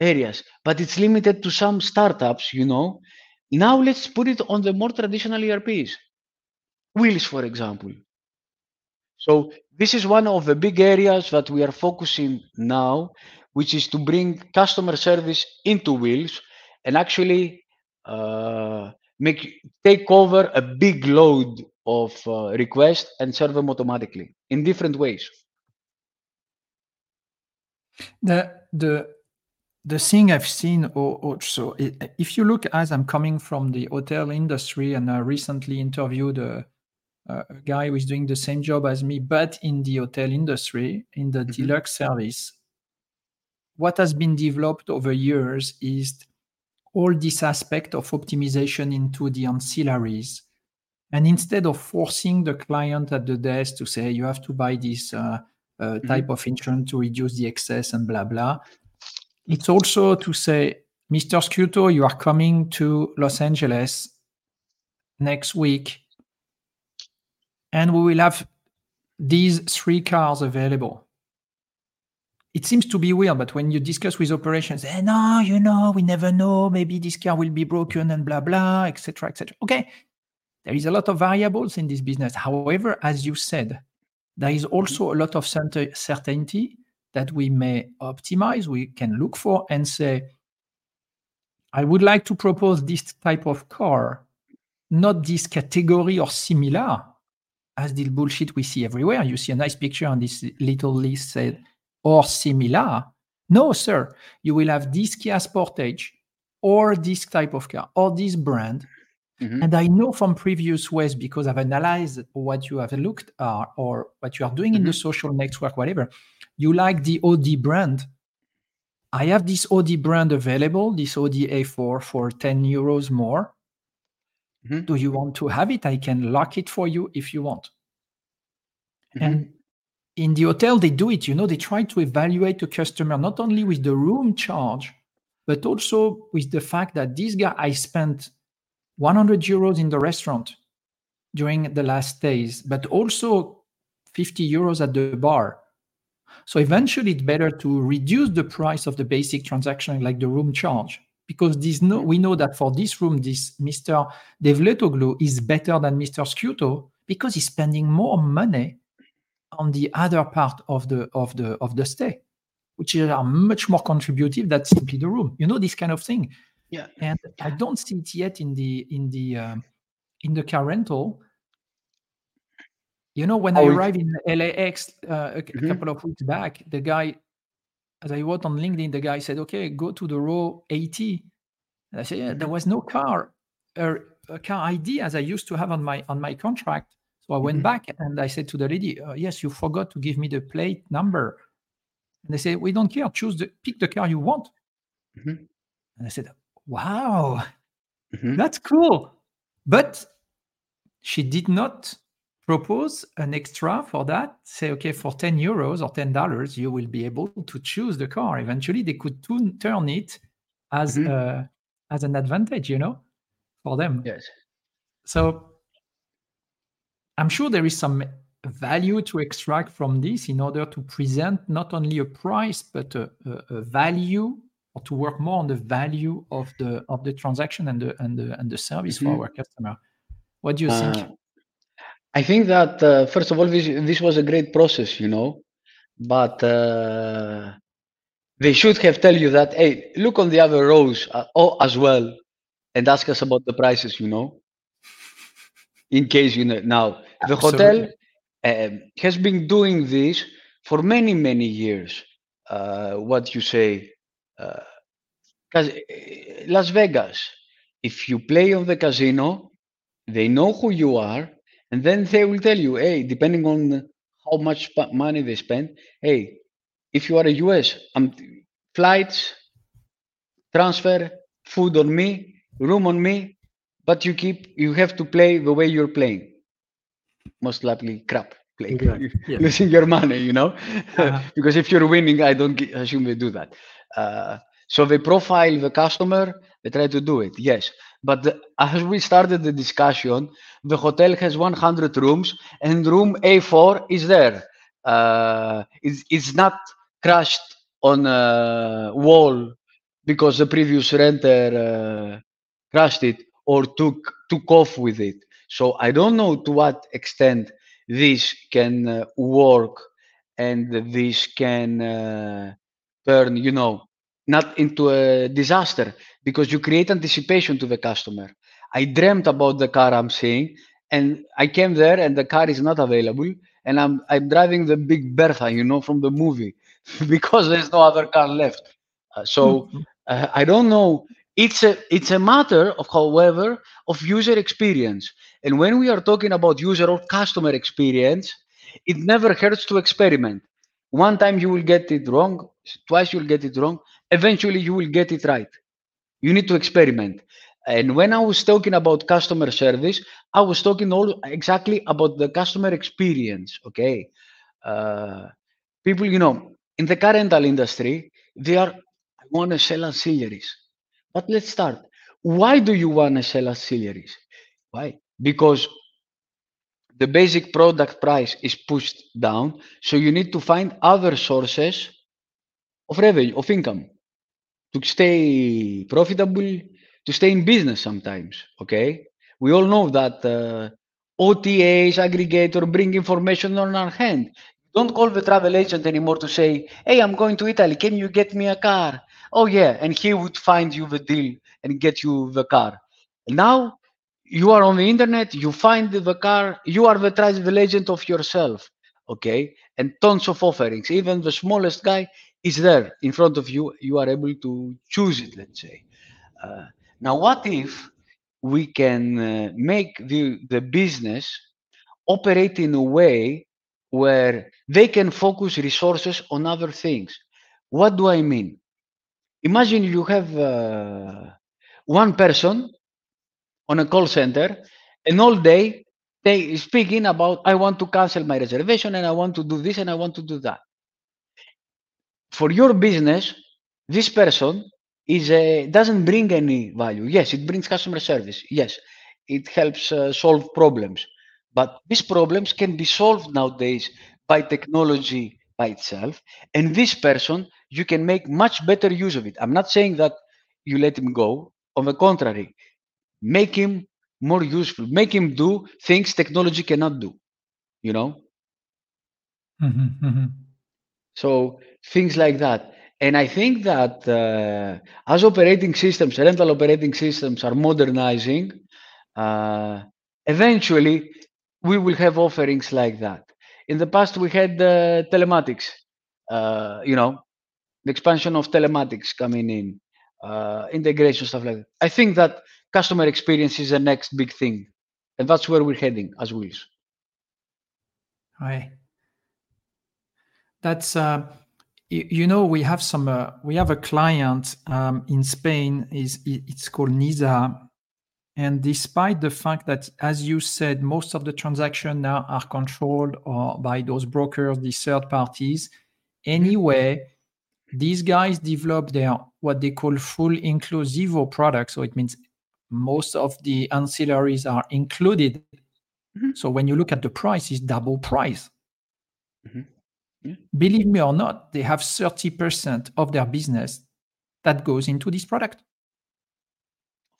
areas, but it's limited to some startups, you know. Now let's put it on the more traditional ERPs. Wheelsys, for example. So this is one of the big areas that we are focusing now, which is to bring customer service into Wheelsys and actually uh, make take over a big load of uh, requests and serve them automatically in different ways. The the the thing I've seen also, if you look as I'm coming from the hotel industry and I recently interviewed a, a guy who is doing the same job as me, but in the hotel industry, in the mm-hmm. deluxe service, what has been developed over years is all this aspect of optimization into the ancillaries. And instead of forcing the client at the desk to say, you have to buy this uh, uh, mm-hmm. type of insurance to reduce the excess and blah, blah, it's also to say, Mr. Scuto, you are coming to Los Angeles next week, and we will have these three cars available it seems to be weird, but when you discuss with operations, eh, no, you know, we never know. Maybe this car will be broken and blah blah, etc., etc. Okay, there is a lot of variables in this business. However, as you said, there is also a lot of certainty that we may optimize. We can look for and say, I would like to propose this type of car, not this category or similar, as the bullshit we see everywhere. You see a nice picture on this little list said or similar. No, sir, you will have this Kia Sportage or this type of car or this brand. Mm-hmm. And I know from previous ways because I've analyzed what you have looked at or what you are doing mm-hmm. in the mm-hmm. social network, whatever. You like the Audi brand. I have this Audi brand available, this Audi A4 for 10 euros more. Mm-hmm. Do you want to have it? I can lock it for you if you want. Mm-hmm. And in the hotel they do it you know they try to evaluate the customer not only with the room charge but also with the fact that this guy i spent 100 euros in the restaurant during the last days but also 50 euros at the bar. So eventually it's better to reduce the price of the basic transaction like the room charge because this no, we know that for this room this mr Devletoglou is better than mr sciutto because he's spending more money on the other part of the of the of the stay, which are much more contributive than simply the room. You know this kind of thing. Yeah. And I don't see it yet in the in the uh, in the car rental. You know, when oh, I arrived in LAX uh, a mm-hmm. couple of weeks back, the guy, as I wrote on LinkedIn, the guy said, "Okay, go to the row 80." And I said, "Yeah, there was no car, uh, a car ID as I used to have on my on my contract." So I went mm-hmm. back and I said to the lady, uh, "Yes, you forgot to give me the plate number." And they said, "We don't care. Choose the pick the car you want." Mm-hmm. And I said, "Wow, mm-hmm. that's cool." But she did not propose an extra for that. Say, okay, for ten euros or ten dollars, you will be able to choose the car. Eventually, they could t- turn it as uh, as an advantage, you know, for them. Yes. So I'm sure there is some value to extract from this in order to present not only a price but a, a, a value or to work more on the value of the of the transaction and the and the and the service mm-hmm. for our customer. What do you think? Uh, I think that uh, first of all, this this was a great process, you know, but uh, they should have tell you that hey, look on the other rows uh, oh, as well, and ask us about the prices, you know, in case you know now the hotel uh, has been doing this for many, many years. Uh, what you say, uh, Las Vegas, if you play on the casino, they know who you are, and then they will tell you, hey, depending on how much money they spend, hey, if you are a US, um, flights, transfer, food on me, room on me, but you keep you have to play the way you're playing most likely crap yeah. losing your money, you know, uh-huh. because if you're winning, I don't assume they do that. Uh, so they profile the customer, They try to do it, yes. But the, as we started the discussion, the hotel has 100 rooms, and room A4 is there. Uh, it's, it's not crashed on a wall because the previous renter uh, crashed it or took took off with it. So I don't know to what extent this can uh, work and this can uh, turn, you know, not into a disaster because you create anticipation to the customer. I dreamt about the car I'm seeing and I came there and the car is not available and I'm I'm driving the big Bertha, you know, from the movie because there's no other car left. Uh, so Mhm. uh, I don't know. It's a it's a matter of, however, of user experience. And when we are talking about user or customer experience, it never hurts to experiment. One time you will get it wrong, twice you'll get it wrong. Eventually you will get it right. You need to experiment. And when I was talking about customer service, I was talking all exactly about the customer experience. Okay, uh, people, you know, in the car rental industry, they are I want to sell ancillaries. But let's start. Why do you want to sell ancillaries? Why? Because the basic product price is pushed down, so you need to find other sources of revenue, of income to stay profitable, to stay in business sometimes. Okay, we all know that uh, OTAs, aggregator, bring information on our hand. Don't call the travel agent anymore to say, "Hey, I'm going to Italy. Can you get me a car?" Oh yeah, and he would find you the deal and get you the car. Now you are on the internet. You find the car. You are the travel agent of yourself. Okay, and tons of offerings. Even the smallest guy is there in front of you. You are able to choose it. Let's say. Uh, now, what if we can uh, make the, the business operate in a way where they can focus resources on other things? What do I mean? Imagine you have uh, one person on a call center and all day they speaking about I want to cancel my reservation and I want to do this and I want to do that. For your business, this person is a, doesn't bring any value. Yes, it brings customer service. Yes, it helps uh, solve problems. But these problems can be solved nowadays by technology by itself. And this person, you can make much better use of it. I'm not saying that you let him go. On the contrary, make him more useful. Make him do things technology cannot do. You know. Mhm, mhm. So things like that. And I think that uh, as operating systems, rental operating systems are modernizing, uh, eventually we will have offerings like that. In the past, we had uh, telematics, uh, you know, the expansion of telematics coming in, uh, integration, stuff like that. I think that customer experience is the next big thing. And that's where we're heading as Wheelsys. Right. That's uh, y- you know we have some uh, we have a client um, in Spain is it's called Nisa, and despite the fact that as you said most of the transactions now are controlled or by those brokers, these third parties, anyway, these guys develop their what they call full inclusivo product. So it means most of the ancillaries are included. Mhm. So when you look at the price, it's double price Mhm. Yeah. believe me or not, they have 30% of their business that goes into this product.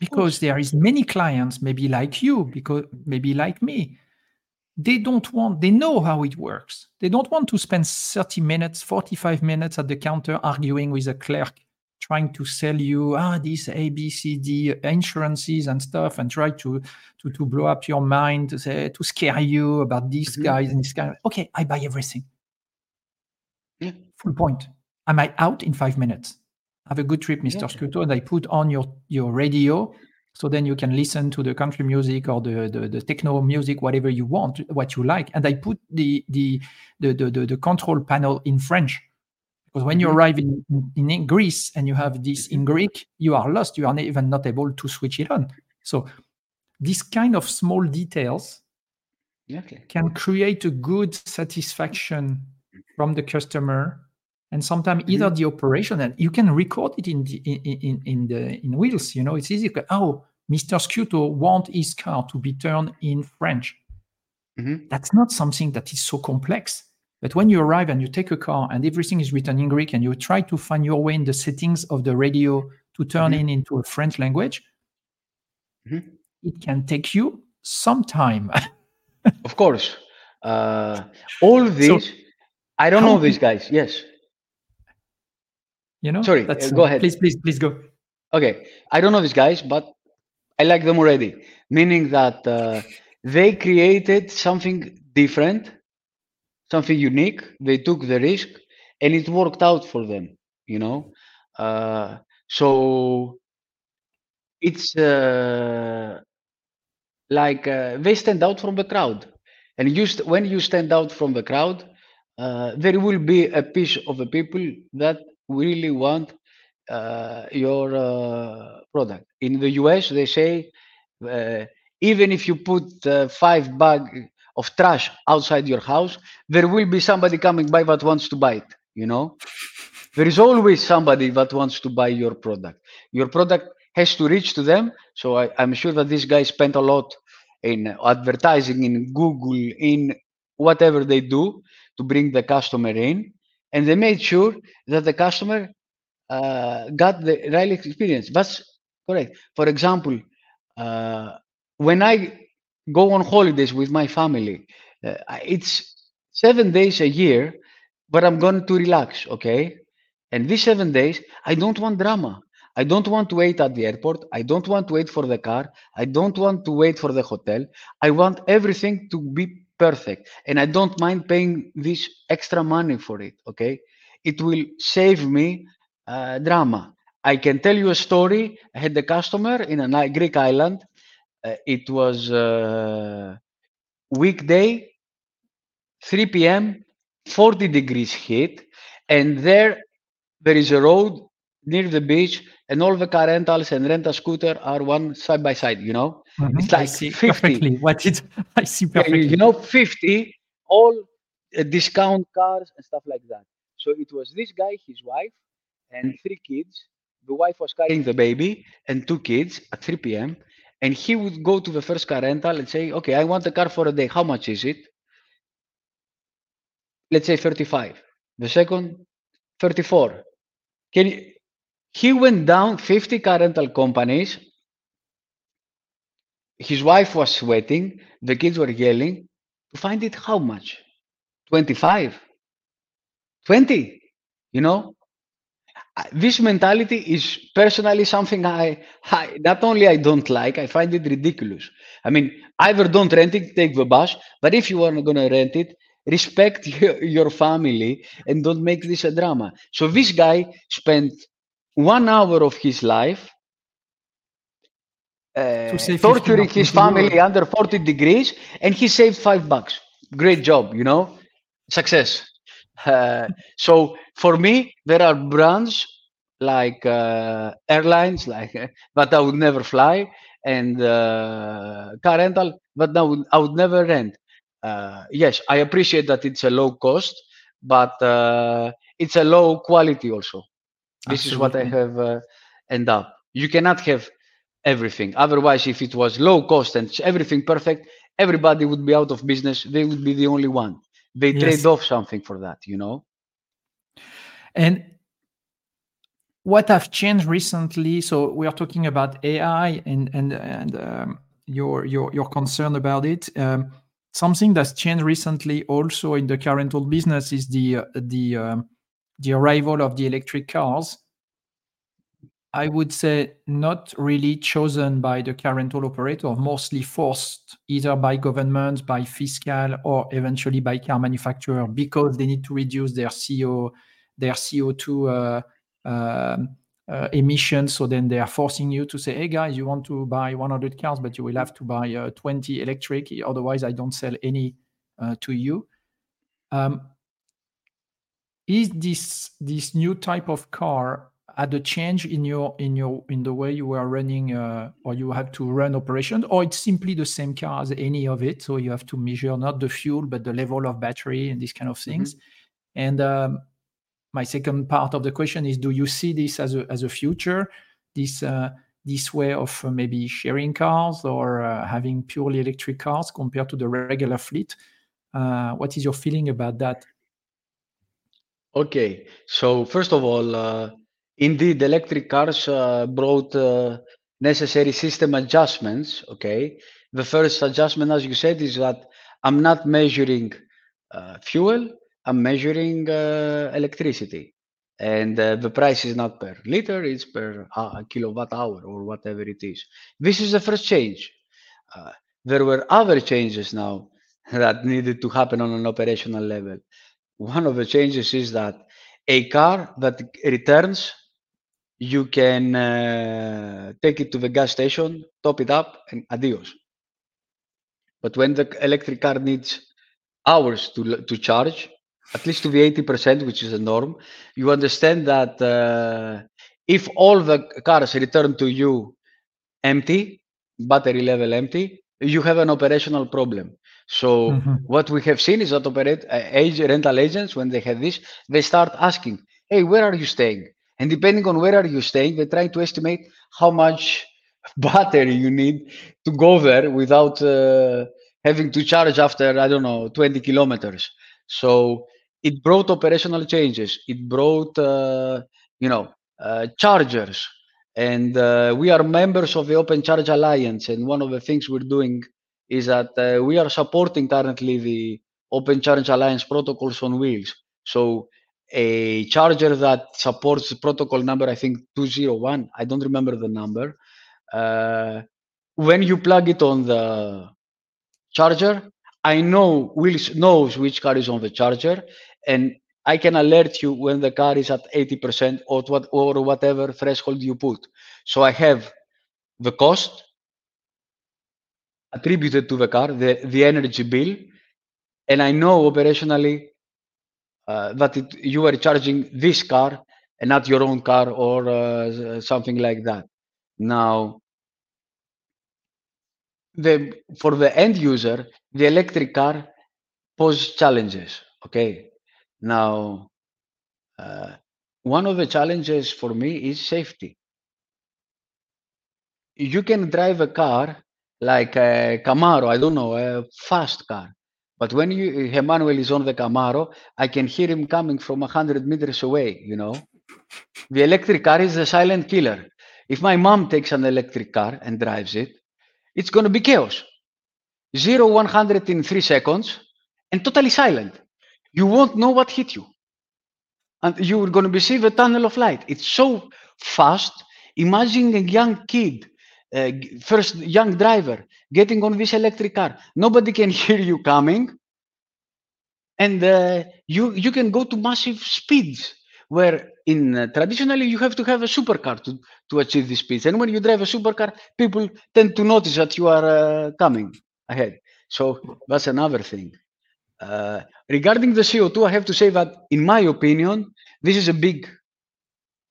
Because there is many clients, maybe like you, because maybe like me, they don't want, they know how it works. They don't want to spend 30 minutes, 45 minutes at the counter arguing with a clerk, trying to sell you ah these A, B, C, D insurances and stuff, and try to to, to blow up your mind, to say to scare you about these Mhm. guys and this guy. Okay, I buy everything Yeah. full point. Am I out in five minutes? Have a good trip, Mr. Yeah. Scuto. And I put on your, your radio so then you can listen to the country music or the, the, the techno music, whatever you want, what you like. And I put the the the the, the, the control panel in French. Because when you Mhm. arrive in, in, Greece and you have this in Greek, you are lost. You are not even not able to switch it on. So these kind of small details Exactly. can create a good satisfaction from the customer and sometimes either Mm-hmm. the operation and you can record it in the in, in, in the in Wheelsys you know it's easy oh mr scuto want his car to be turned in french Mhm. that's not something that is so complex but when you arrive and you take a car and everything is written in greek and you try to find your way in the settings of the radio to turn Mhm. in into a french language Mhm. it can take you some time Of course. Uh, all this, I don't know these guys. Yes. you know Sorry, that's uh, go ahead. please please please go Okay. I don't know these guys, but I like them already. Meaning that uh, they created something different, something unique. They took the risk and it worked out for them, you know? Uh, so it's uh, like uh, they stand out from the crowd. And you st- when you stand out from the crowd, uh, there will be a piece of the people that really want uh, your uh, product. In the US, they say even if you put five bag of trash outside your house, there will be somebody coming by that wants to buy it. You know, there is always somebody that wants to buy your product. Your product has to reach to them. So I, I'm sure that this guy spent a lot in advertising, in Google, in whatever they do to bring the customer in, and they made sure that the customer uh, got the right experience. That's correct. For example, uh, when I go on holidays with my family, uh, it's seven days a year, but I'm going to relax, okay? And these seven days, I don't want drama. I don't want to wait at the airport. I don't want to wait for the car. I don't want to wait for the hotel. I want everything to be perfect. And I don't mind paying this extra money for it, okay? It will save me uh, drama. I can tell you a story. I had a customer in a Greek island. Uh, it was uh, weekday, 3 p.m., 40 degrees heat, and there there is a road near the beach, and all the car rentals and rent a scooter are one side by side. You know, Mhm. it's I like see 50. perfectly what it i see you, perfectly you know, 50, all uh, discount cars and stuff like that. So it was this guy, his wife, and three kids. The wife was carrying the baby and two kids at 3 p.m. And he would go to the first car rental and say, Okay, I want a car for a day. How much is it? Let's say 35. The second, 34. Can you, he went down 50 car rental companies. His wife was sweating. The kids were yelling to find it how much? 25 20 you know this mentality is personally something I, I not only i don't like i find it ridiculous. I mean either don't rent it take the bus but if you are not going to rent it respect your, your family and don't make this a drama. So this guy spent one hour of his life uh, 15 torturing his family under 40 degrees and he saved five bucks. Great job you know? Success uh, so for me there are brands like uh, airlines like uh, that i would never fly and uh, car rental but I would, I would never rent. Uh, yes i appreciate that it's a low cost but uh, it's a low quality also. This is what i have uh, end up. You cannot have everything. Otherwise if it was low cost and everything perfect everybody would be out of business. They would be the only one they Yes. trade off something for that you know And what have changed recently? So we are talking about AI and and and um, your your your concern about it. Um, something that's changed recently also in the car rental business is the uh, the um, the arrival of the electric cars. I would say not really chosen by the car rental operator, mostly forced either by government, by fiscal, or eventually by car manufacturer because they need to reduce their CO their CO2 uh, um, uh, emissions. So then they are forcing you to say, hey guys, you want to buy 100 cars, but you will have to buy uh, 20 electric. Otherwise, I don't sell any uh, to you. Um, is this this new type of car had a change in your in your in the way you were running uh, or you have to run operation or it's simply the same car as any of it so you have to measure not the fuel but the level of battery and these kind of things and um, my second part of the question is: Do you see this as a as a future? This uh, this way of uh, maybe sharing cars or uh, having purely electric cars compared to the regular fleet? Uh, what is your feeling about that? Okay, so first of all, uh, indeed, electric cars uh, brought uh, necessary system adjustments. Okay, the first adjustment, as you said, is that I'm not measuring uh, fuel, I'm measuring electricity. And the price is not per liter, it's per kilowatt hour or whatever it is. This is the first change. There were other changes now that needed to happen on an operational level. One of the changes is that a car that returns, you can uh, take it to the gas station, top it up, and adios. But when the electric car needs hours to, to charge, at least to the 80%, which is a norm, you understand that uh, if all the cars return to you empty, battery level empty, you have an operational problem. So mm-hmm. what we have seen is that operate uh, age rental agents when they have this, they start asking, "Hey, where are you staying?" And depending on where are you staying, they try to estimate how much battery you need to go there without uh, having to charge after I don't know 20 kilometers. So it brought operational changes. It brought uh, you know uh, chargers, and uh, we are members of the Open Charge Alliance. And one of the things we're doing is that uh, we are supporting currently the Open Charge Alliance protocols on Wheelsys. So a charger that supports protocol number I think 201. I don't remember the number. Uh, when you plug it on the charger, I know Wheelsys knows which car is on the charger, and I can alert you when the car is at 80% or what or whatever threshold you put. So I have the cost attributed to the car, the, the energy bill, and I know operationally uh, that it, you are charging this car and not your own car or uh, something like that. Now, the for the end user, the electric car poses challenges. Okay, now, uh, one of the challenges for me is safety. You can drive a car like a Camaro, I don't know, a fast car. But when you, uh, Emmanuel is on the Camaro, I can hear him coming from 100 meters away, you know. The electric car is a silent killer. If my mom takes an electric car and drives it, it's going to be chaos. Zero 100 in three seconds and totally silent you won't know what hit you. And you're going to receive a tunnel of light. It's so fast. Imagine a young kid, uh, first young driver, getting on this electric car. Nobody can hear you coming. And uh, you, you can go to massive speeds where in uh, traditionally you have to have a supercar to, to achieve these speeds. And when you drive a supercar, people tend to notice that you are uh, coming ahead. So that's another thing. Uh, regarding the CO2, I have to say that, in my opinion, this is a big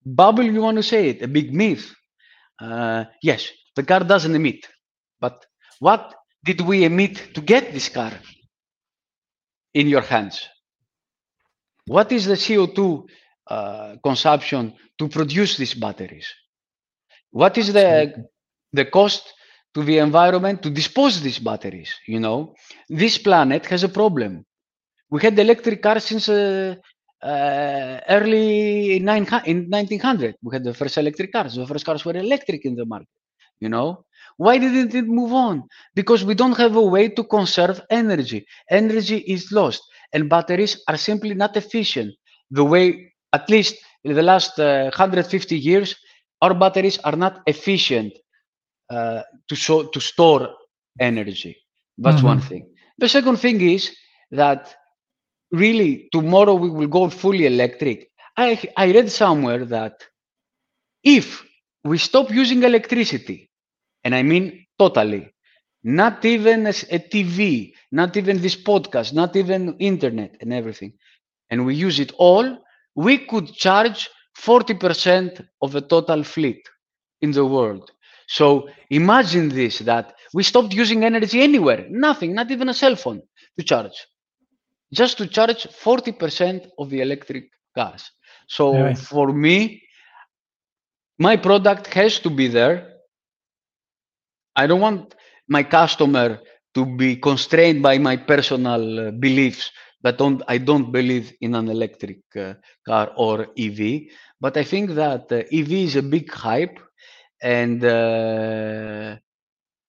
bubble, you want to say it, a big myth. Uh, yes, the car doesn't emit. But what did we emit to get this car in your hands? What is the CO2 uh, consumption to produce these batteries? What is the, the cost to the environment to dispose these batteries. You know, this planet has a problem. We had electric cars since uh, uh, early nine, in 1900. We had the first electric cars. The first cars were electric in the market. You know, why didn't it move on? Because we don't have a way to conserve energy. Energy is lost, and batteries are simply not efficient. The way, at least in the last uh, 150 years, our batteries are not efficient uh, to show to store energy. That's mm-hmm. one thing. The second thing is that really tomorrow we will go fully electric. I I read somewhere that if we stop using electricity, and I mean totally, not even a, a TV, not even this podcast, not even internet and everything, and we use it all, we could charge 40% of the total fleet in the world. So imagine this, that we stopped using energy anywhere, nothing, not even a cell phone to charge, just to charge 40% of the electric cars. So Yeah. for me, my product has to be there. I don't want my customer to be constrained by my personal uh, beliefs that don't I don't believe in an electric uh, car or EV. But I think that uh, EV is a big hype, and uh,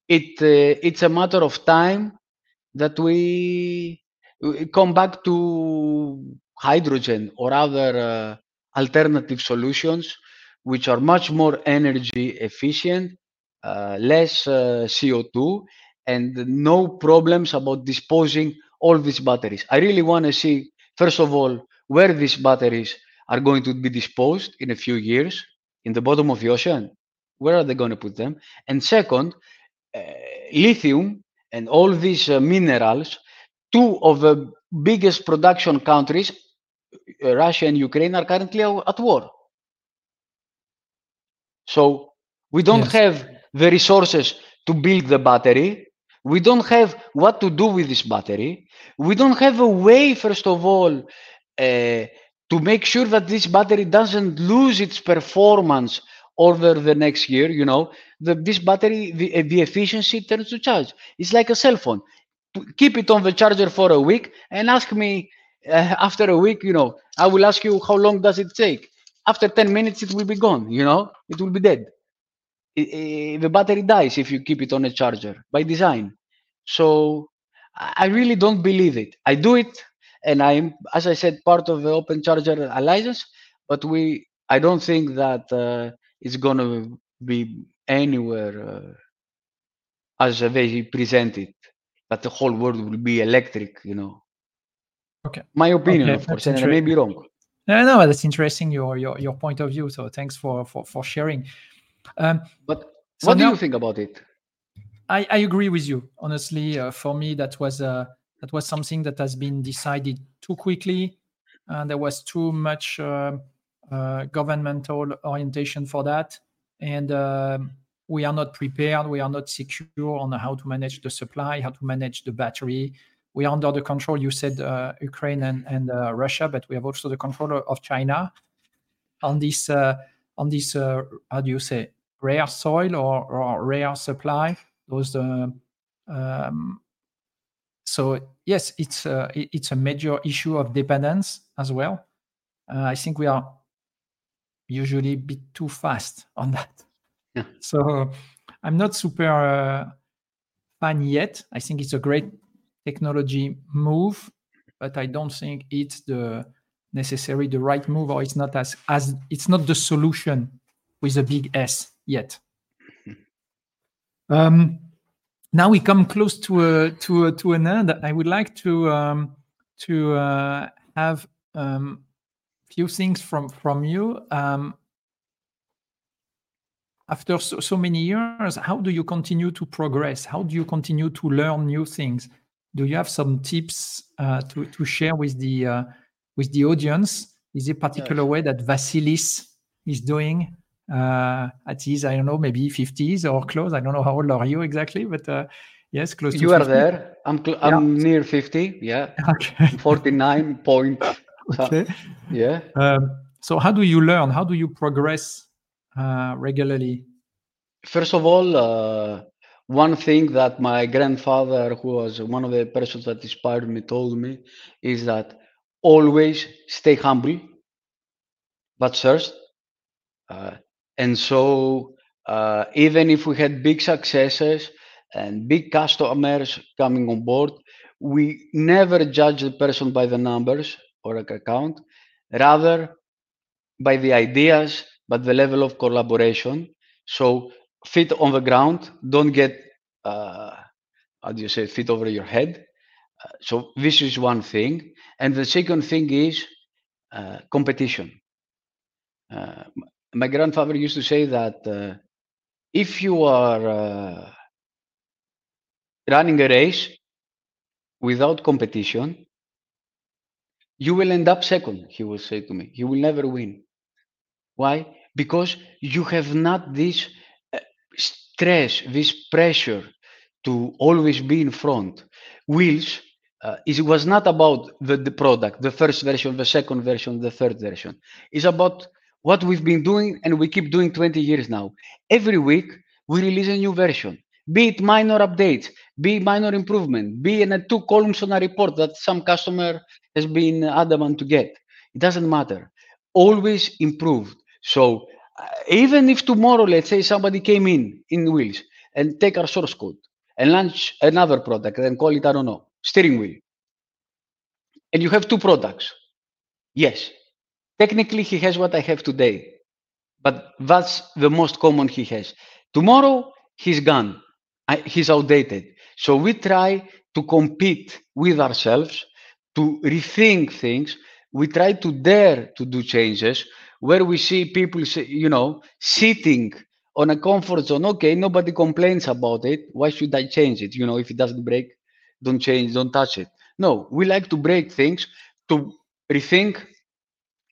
it uh, it's a matter of time that we, we come back to hydrogen or other uh, alternative solutions which are much more energy efficient less uh, co2 and no problems about disposing all these batteries i really want to see first of all where these batteries are going to be disposed in a few years in the bottom of the ocean where are they going to put them and second uh, lithium and all these uh, minerals, two of the biggest production countries, uh, Russia and Ukraine, are currently at war. So we don't Yes. have the resources to build the battery. We don't have what to do with this battery. We don't have a way, first of all, uh, to make sure that this battery doesn't lose its performance over the next year. You know, the, this battery, the, uh, the efficiency turns to charge. It's like a cell phone. Keep it on the charger for a week and ask me uh, after a week. You know, I will ask you how long does it take. After 10 minutes, it will be gone. You know, it will be dead. The battery dies if you keep it on a charger by design. So I really don't believe it. I do it, and I'm, as I said, part of the Open Charger Alliance. But we, I don't think that uh, it's gonna be anywhere uh, as they present it. That the whole world will be electric. You know, Okay. my opinion, Okay, of course, and I may be wrong. No, no, that's interesting. Your your your point of view. So thanks for for for sharing. Um, But So what do now- you think about it? I, I agree with you. Honestly, uh, for me, that was uh, that was something that has been decided too quickly, and there was too much uh, uh, governmental orientation for that, and um, we are not prepared. We are not secure on how to manage the supply, how to manage the battery. We are under the control. You said uh, Ukraine and and uh, Russia, but we have also the control of China on this uh, on this uh, how do you say rare soil or, or rare supply? Those uh, um, so yes it's a, it's a major issue of dependence as well. Uh, i think we are usually a bit too fast on that. Yeah. so i'm not super uh, fan yet. I think it's a great technology move but i don't think it's the necessary the right move or it's not as as it's not the solution with a big s yet um, now we come close to a, to a, to an end. I would like to um, to uh, have um, few things from from you. Um, after so, so many years, how do you continue to progress? How do you continue to learn new things? Do you have some tips uh, to to share with the uh, with the audience? Is a particular way that Vassilis is doing uh, at his, I don't know, maybe 50s or close? I don't know how old are you exactly, but uh, yes, close to You are 50. there. I'm cl- I'm near 50. Yeah, Okay. 49 point. okay. Yeah. Um, so how do you learn? How do you progress uh, regularly? First of all, uh, one thing that my grandfather, who was one of the persons that inspired me, told me is that always stay humble. That's first. Uh, and so, uh, even if we had big successes and big customers coming on board, we never judge the person by the numbers or account, rather by the ideas, but the level of collaboration. So feet on the ground, don't get, uh, how do you say, feet over your head. So this is one thing. And the second thing is uh, competition. Uh, my grandfather used to say that uh, if you are uh, running a race without competition, you will end up second, he will say to me. You will never win. Why? Because you have not this uh, stress, this pressure to always be in front. Whilst uh, it was not about the, the product, the first version, the second version, the third version. It's about what we've been doing and we keep doing 20 years now. Every week we release a new version, be it minor updates, be minor improvement, be in a two columns on a report that some customer has been adamant to get. It doesn't matter. Always improved. So uh, even if tomorrow, let's say somebody came in in Wheelsys and take our source code and launch another product and call it, I don't know, steering wheel. And you have two products. Yes, technically he has what I have today, but that's the most common he has. Tomorrow he's gone, he's outdated. So we try to compete with ourselves, to rethink things. We try to dare to do changes where we see people, you know, sitting on a comfort zone. Okay, nobody complains about it. Why should I change it? You know, if it doesn't break, don't change, don't touch it. No, we like to break things, to rethink,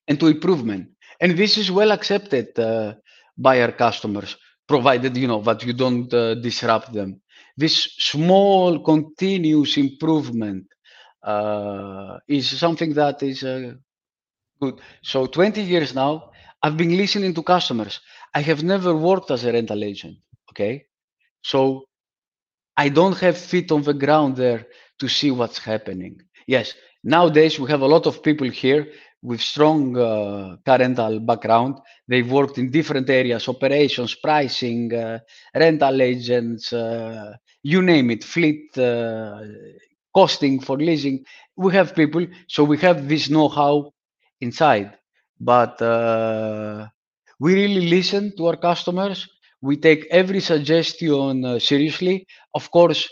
and to improvement. And this is well accepted uh, by our customers, provided you know that you don't uh, disrupt them. This small continuous improvement uh, is something that is uh, good. So 20 years now, I've been listening to customers. I have never worked as a rental agent. Okay, so I don't have feet on the ground there to see what's happening. Yes, nowadays we have a lot of people here with strong uh, car rental background. They've worked in different areas, operations, pricing, uh, rental agents, uh, you name it, fleet, uh, costing for leasing. We have people, so we have this know-how inside. But uh, we really listen to our customers we take every suggestion uh, seriously. Of course,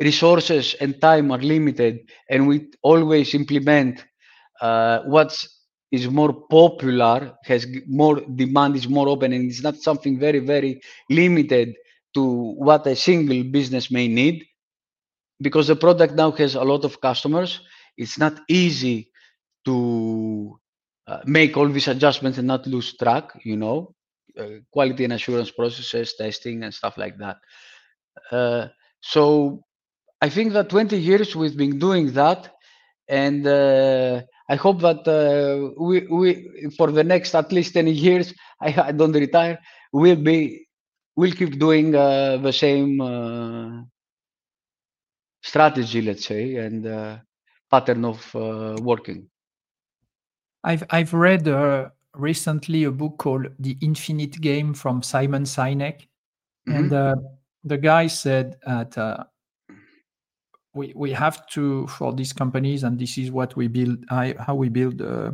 resources and time are limited, and we always implement uh, what is more popular, has more demand, is more open, and it's not something very, very limited to what a single business may need. Because the product now has a lot of customers, it's not easy to uh, make all these adjustments and not lose track, you know. Uh, quality and assurance processes, testing, and stuff like that. Uh, so I think that 20 years we've been doing that, and uh, I hope that uh, we, we for the next at least 10 years, I, I don't retire, we'll be we'll keep doing uh, the same uh, strategy, let's say, and pattern of working. I've I've read recently a book called The Infinite Game from Simon Sinek. Mm-hmm. And uh, the guy said that uh, we, we have to, for these companies, and this is what we build, I, how we build uh,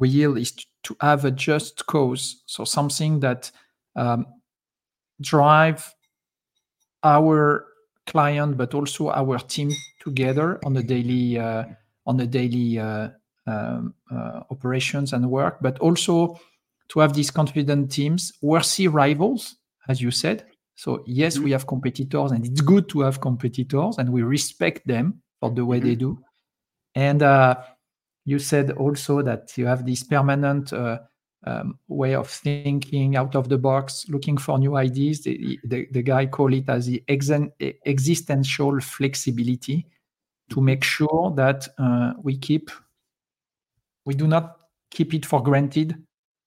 yield is to have a just cause. So something that um, drive our client, but also our team together on a daily, uh, on a daily uh, um, uh, operations and work, but also to have these confident teams, worthy rivals, as you said. So yes, mm-hmm. we have competitors, and it's good to have competitors, and we respect them for the way mm-hmm. they do. And uh, you said also that you have this permanent uh, um, way of thinking out of the box, looking for new ideas. The, the, the guy called it as the exen- existential flexibility to mm-hmm. make sure that uh, we keep we do not keep it for granted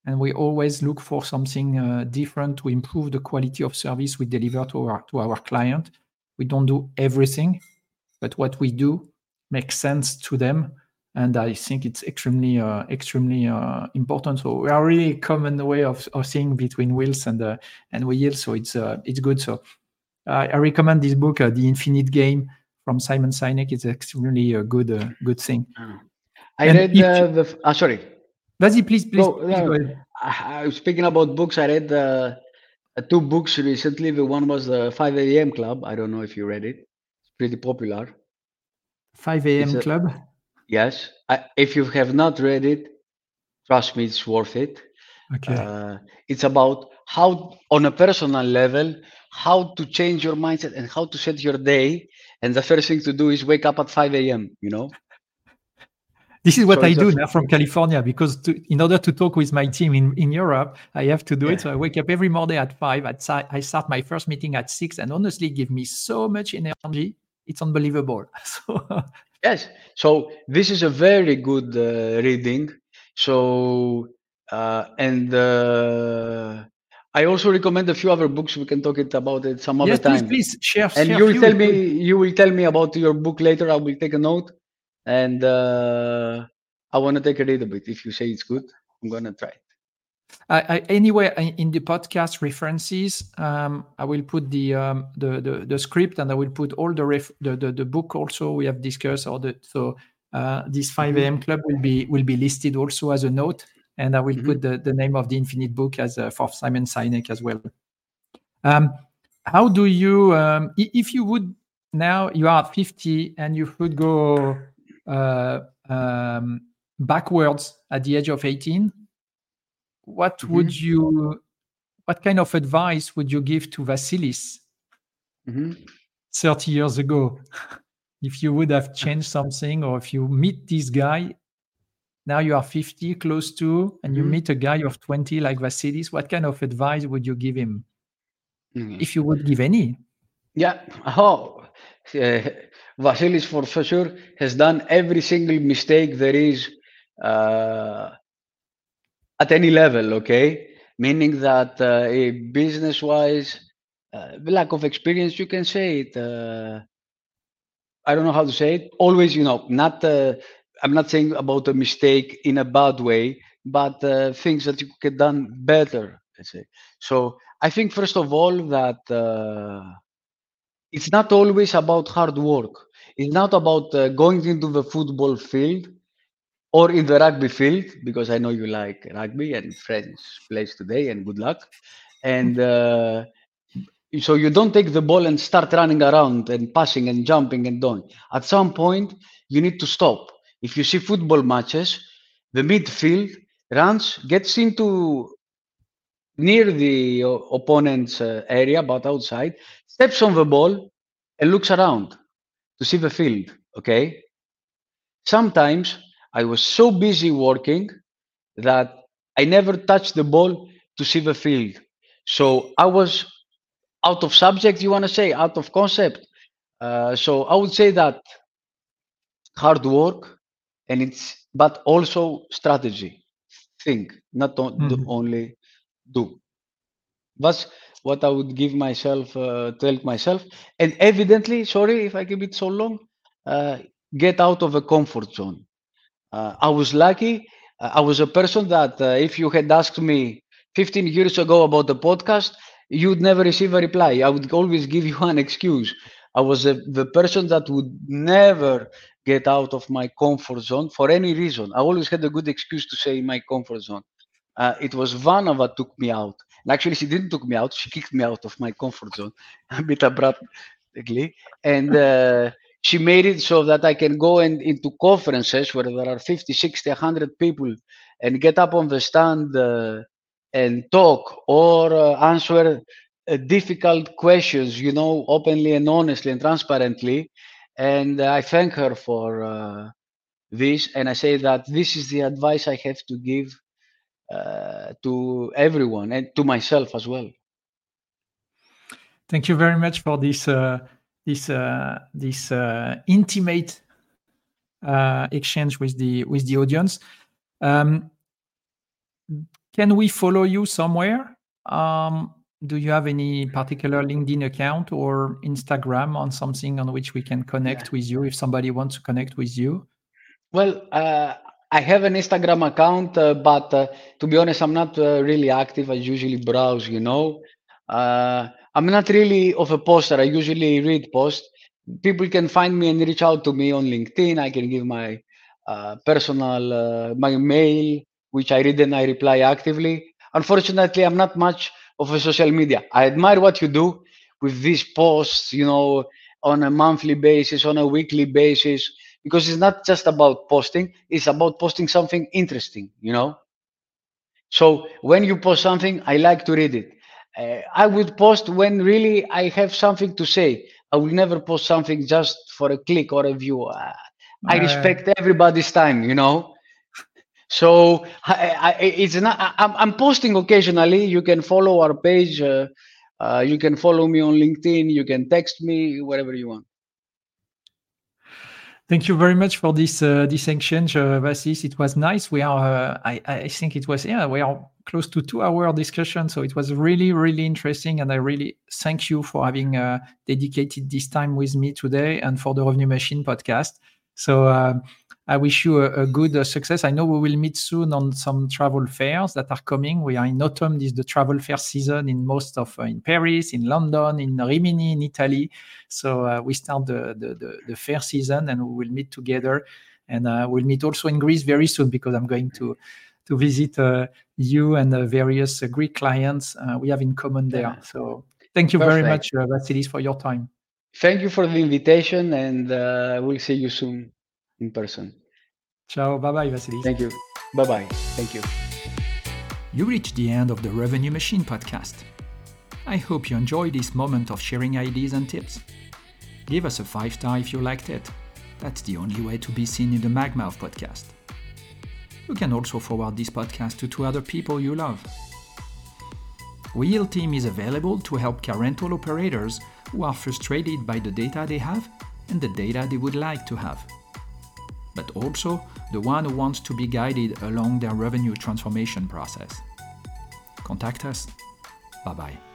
and we always look for something uh, different to improve the quality of service we deliver to our to our client. We don't do everything but what we do makes sense to them and i think it's extremely uh, extremely uh, important. So we are really common way of, of seeing between wheels and uh, and wheels so it's uh, it's good. So i recommend this book uh, the infinite game from simon sinek. It's extremely a good good thing. Mm. I and read uh, the. Uh, sorry. Vazi, please, please, no, please go ahead. I, speaking about books, I read uh, two books recently. The one was the 5 a.m. Club. I don't know if you read it. It's pretty popular. 5 a.m. Club? Yes. I, if you have not read it, trust me, it's worth it. Okay. Uh, it's about how, on a personal level, how to change your mindset and how to set your day. And the first thing to do is wake up at 5 a.m., you know? This is what so I do now from California because to, in order to talk with my team in, in Europe, I have to do yeah. it. So I wake up every morning at five. At I start my first meeting at six, and honestly, give me so much energy. It's unbelievable. So Yes. So this is a very good uh, reading. So uh, and uh, I also recommend a few other books. We can talk it about it some other yes, please, time. please share. And share you will tell me you will tell me about your book later. I will take a note, and uh, I want to take a little bit. If you say it's good, I'm gonna try. it. I, I, anyway, I- in the podcast references, um, I will put the, um, the the the script and I will put all the ref, the, the the book also we have discussed. Or the so uh, this 5 a.m. club will be will be listed also as a note, and I will Mhm. put the, the name of the Infinite Book as uh, for Simon Sinek as well. Um, how do you um, if you would now you are 50 and you would go uh, um, backwards at the age of 18 what would you what kind of advice would you give to Vassilis Mhm. 30 years ago if you would have changed something or if you meet this guy now you are 50 close to and you Mhm. meet a guy of 20 like Vassilis what kind of advice would you give him Mhm. if you would give any Yeah. Oh, uh, Vassilis for sure has done every single mistake there is uh, at any level. Okay, meaning that uh, business-wise, uh, the lack of experience, you can say it. Uh, I don't know how to say it. Always, you know, not. Uh, I'm not saying about a mistake in a bad way, but uh, things that you could done better. Let's say. So I think first of all that. It's not always about hard work. It's not about uh, going into the football field or in the rugby field because I know you like rugby and French plays today and good luck. And uh, so you don't take the ball and start running around and passing and jumping and doing. At some point, you need to stop. If you see football matches, the midfield runs, gets into near the opponent's uh, area, but outside, steps on the ball and looks around to see the field. Okay. Sometimes I was so busy working that I never touched the ball to see the field. So I was out of subject, you want to say, out of concept. Uh, so I would say that hard work and it's, but also strategy. Think, not o- do- Mhm. only do. That's what I would give myself, uh, tell myself. And evidently, sorry if I keep it so long, uh, get out of a comfort zone. Uh, I was lucky. Uh, I was a person that uh, if you had asked me 15 years ago about the podcast, you'd never receive a reply. I would always give you an excuse. I was a, the person that would never get out of my comfort zone for any reason. I always had a good excuse to say my comfort zone. Uh, it was that took me out. And actually, she didn't took me out. She kicked me out of my comfort zone a bit abruptly. And uh, she made it so that I can go in, into conferences where there are 50, 60, 100 people and get up on the stand uh, and talk or uh, answer uh, difficult questions, you know, openly and honestly and transparently. And I thank her for uh, this. And I say that this is the advice I have to give uh, to everyone and to myself as well. Thank you very much for this uh, this uh, this uh, intimate uh, exchange with the with the audience. Um, can we follow you somewhere? Um, do you have any particular LinkedIn account or Instagram on something on which we can connect with you if somebody wants to connect with you? Well, uh, I have an Instagram account, uh, but uh, to be honest, I'm not uh, really active. I usually browse, you know. Uh, I'm not really of a poster. I usually read posts. People can find me and reach out to me on LinkedIn. I can give my uh, personal, uh, my mail, which I read and I reply actively. Unfortunately, I'm not much of a social media. I admire what you do with these posts, you know, on a monthly basis, on a weekly basis because it's not just about posting it's about posting something interesting you know? So when you post something i like to read it. Uh, i would post when really i have something to say. I will never post something just for a click or a view. Uh, i respect everybody's time you know? So I, I, it's not I, I'm, I'm posting occasionally. You can follow our page uh, uh, you can follow me on linkedin you can text me wherever you want Thank you very much for this uh, this exchange, uh, Vassilis. It was nice. We are, uh, I, I think it was, yeah, we are close to two hour discussion. So it was really, really interesting, and I really thank you for having uh, dedicated this time with me today and for the Revenue Machine podcast. So uh, I wish you a, a good uh, success. I know we will meet soon on some travel fairs that are coming. We are in autumn. This is the travel fair season in most of uh, in Paris, in London, in Rimini, in Italy. So uh, we start the, the, the the fair season, and we will meet together. And uh, we'll meet also in Greece very soon because I'm going to to visit uh, you and the various uh, Greek clients we have in common there. So thank you Perfect. very much, Vassilis, for your time. Thank you for the invitation, and we'll see you soon in person. Ciao, bye bye, Vassilis. Thank you. Bye bye. Thank you. You reached the end of the Revenue Machine podcast. I hope you enjoyed this moment of sharing ideas and tips. Give us a five star if you liked it. That's the only way to be seen in the Magmouth podcast. You can also forward this podcast to two other people you love. Wheel Team is available to help car rental operators who are frustrated by the data they have and the data they would like to have but also the one who wants to be guided along their revenue transformation process. Contact us. Bye bye.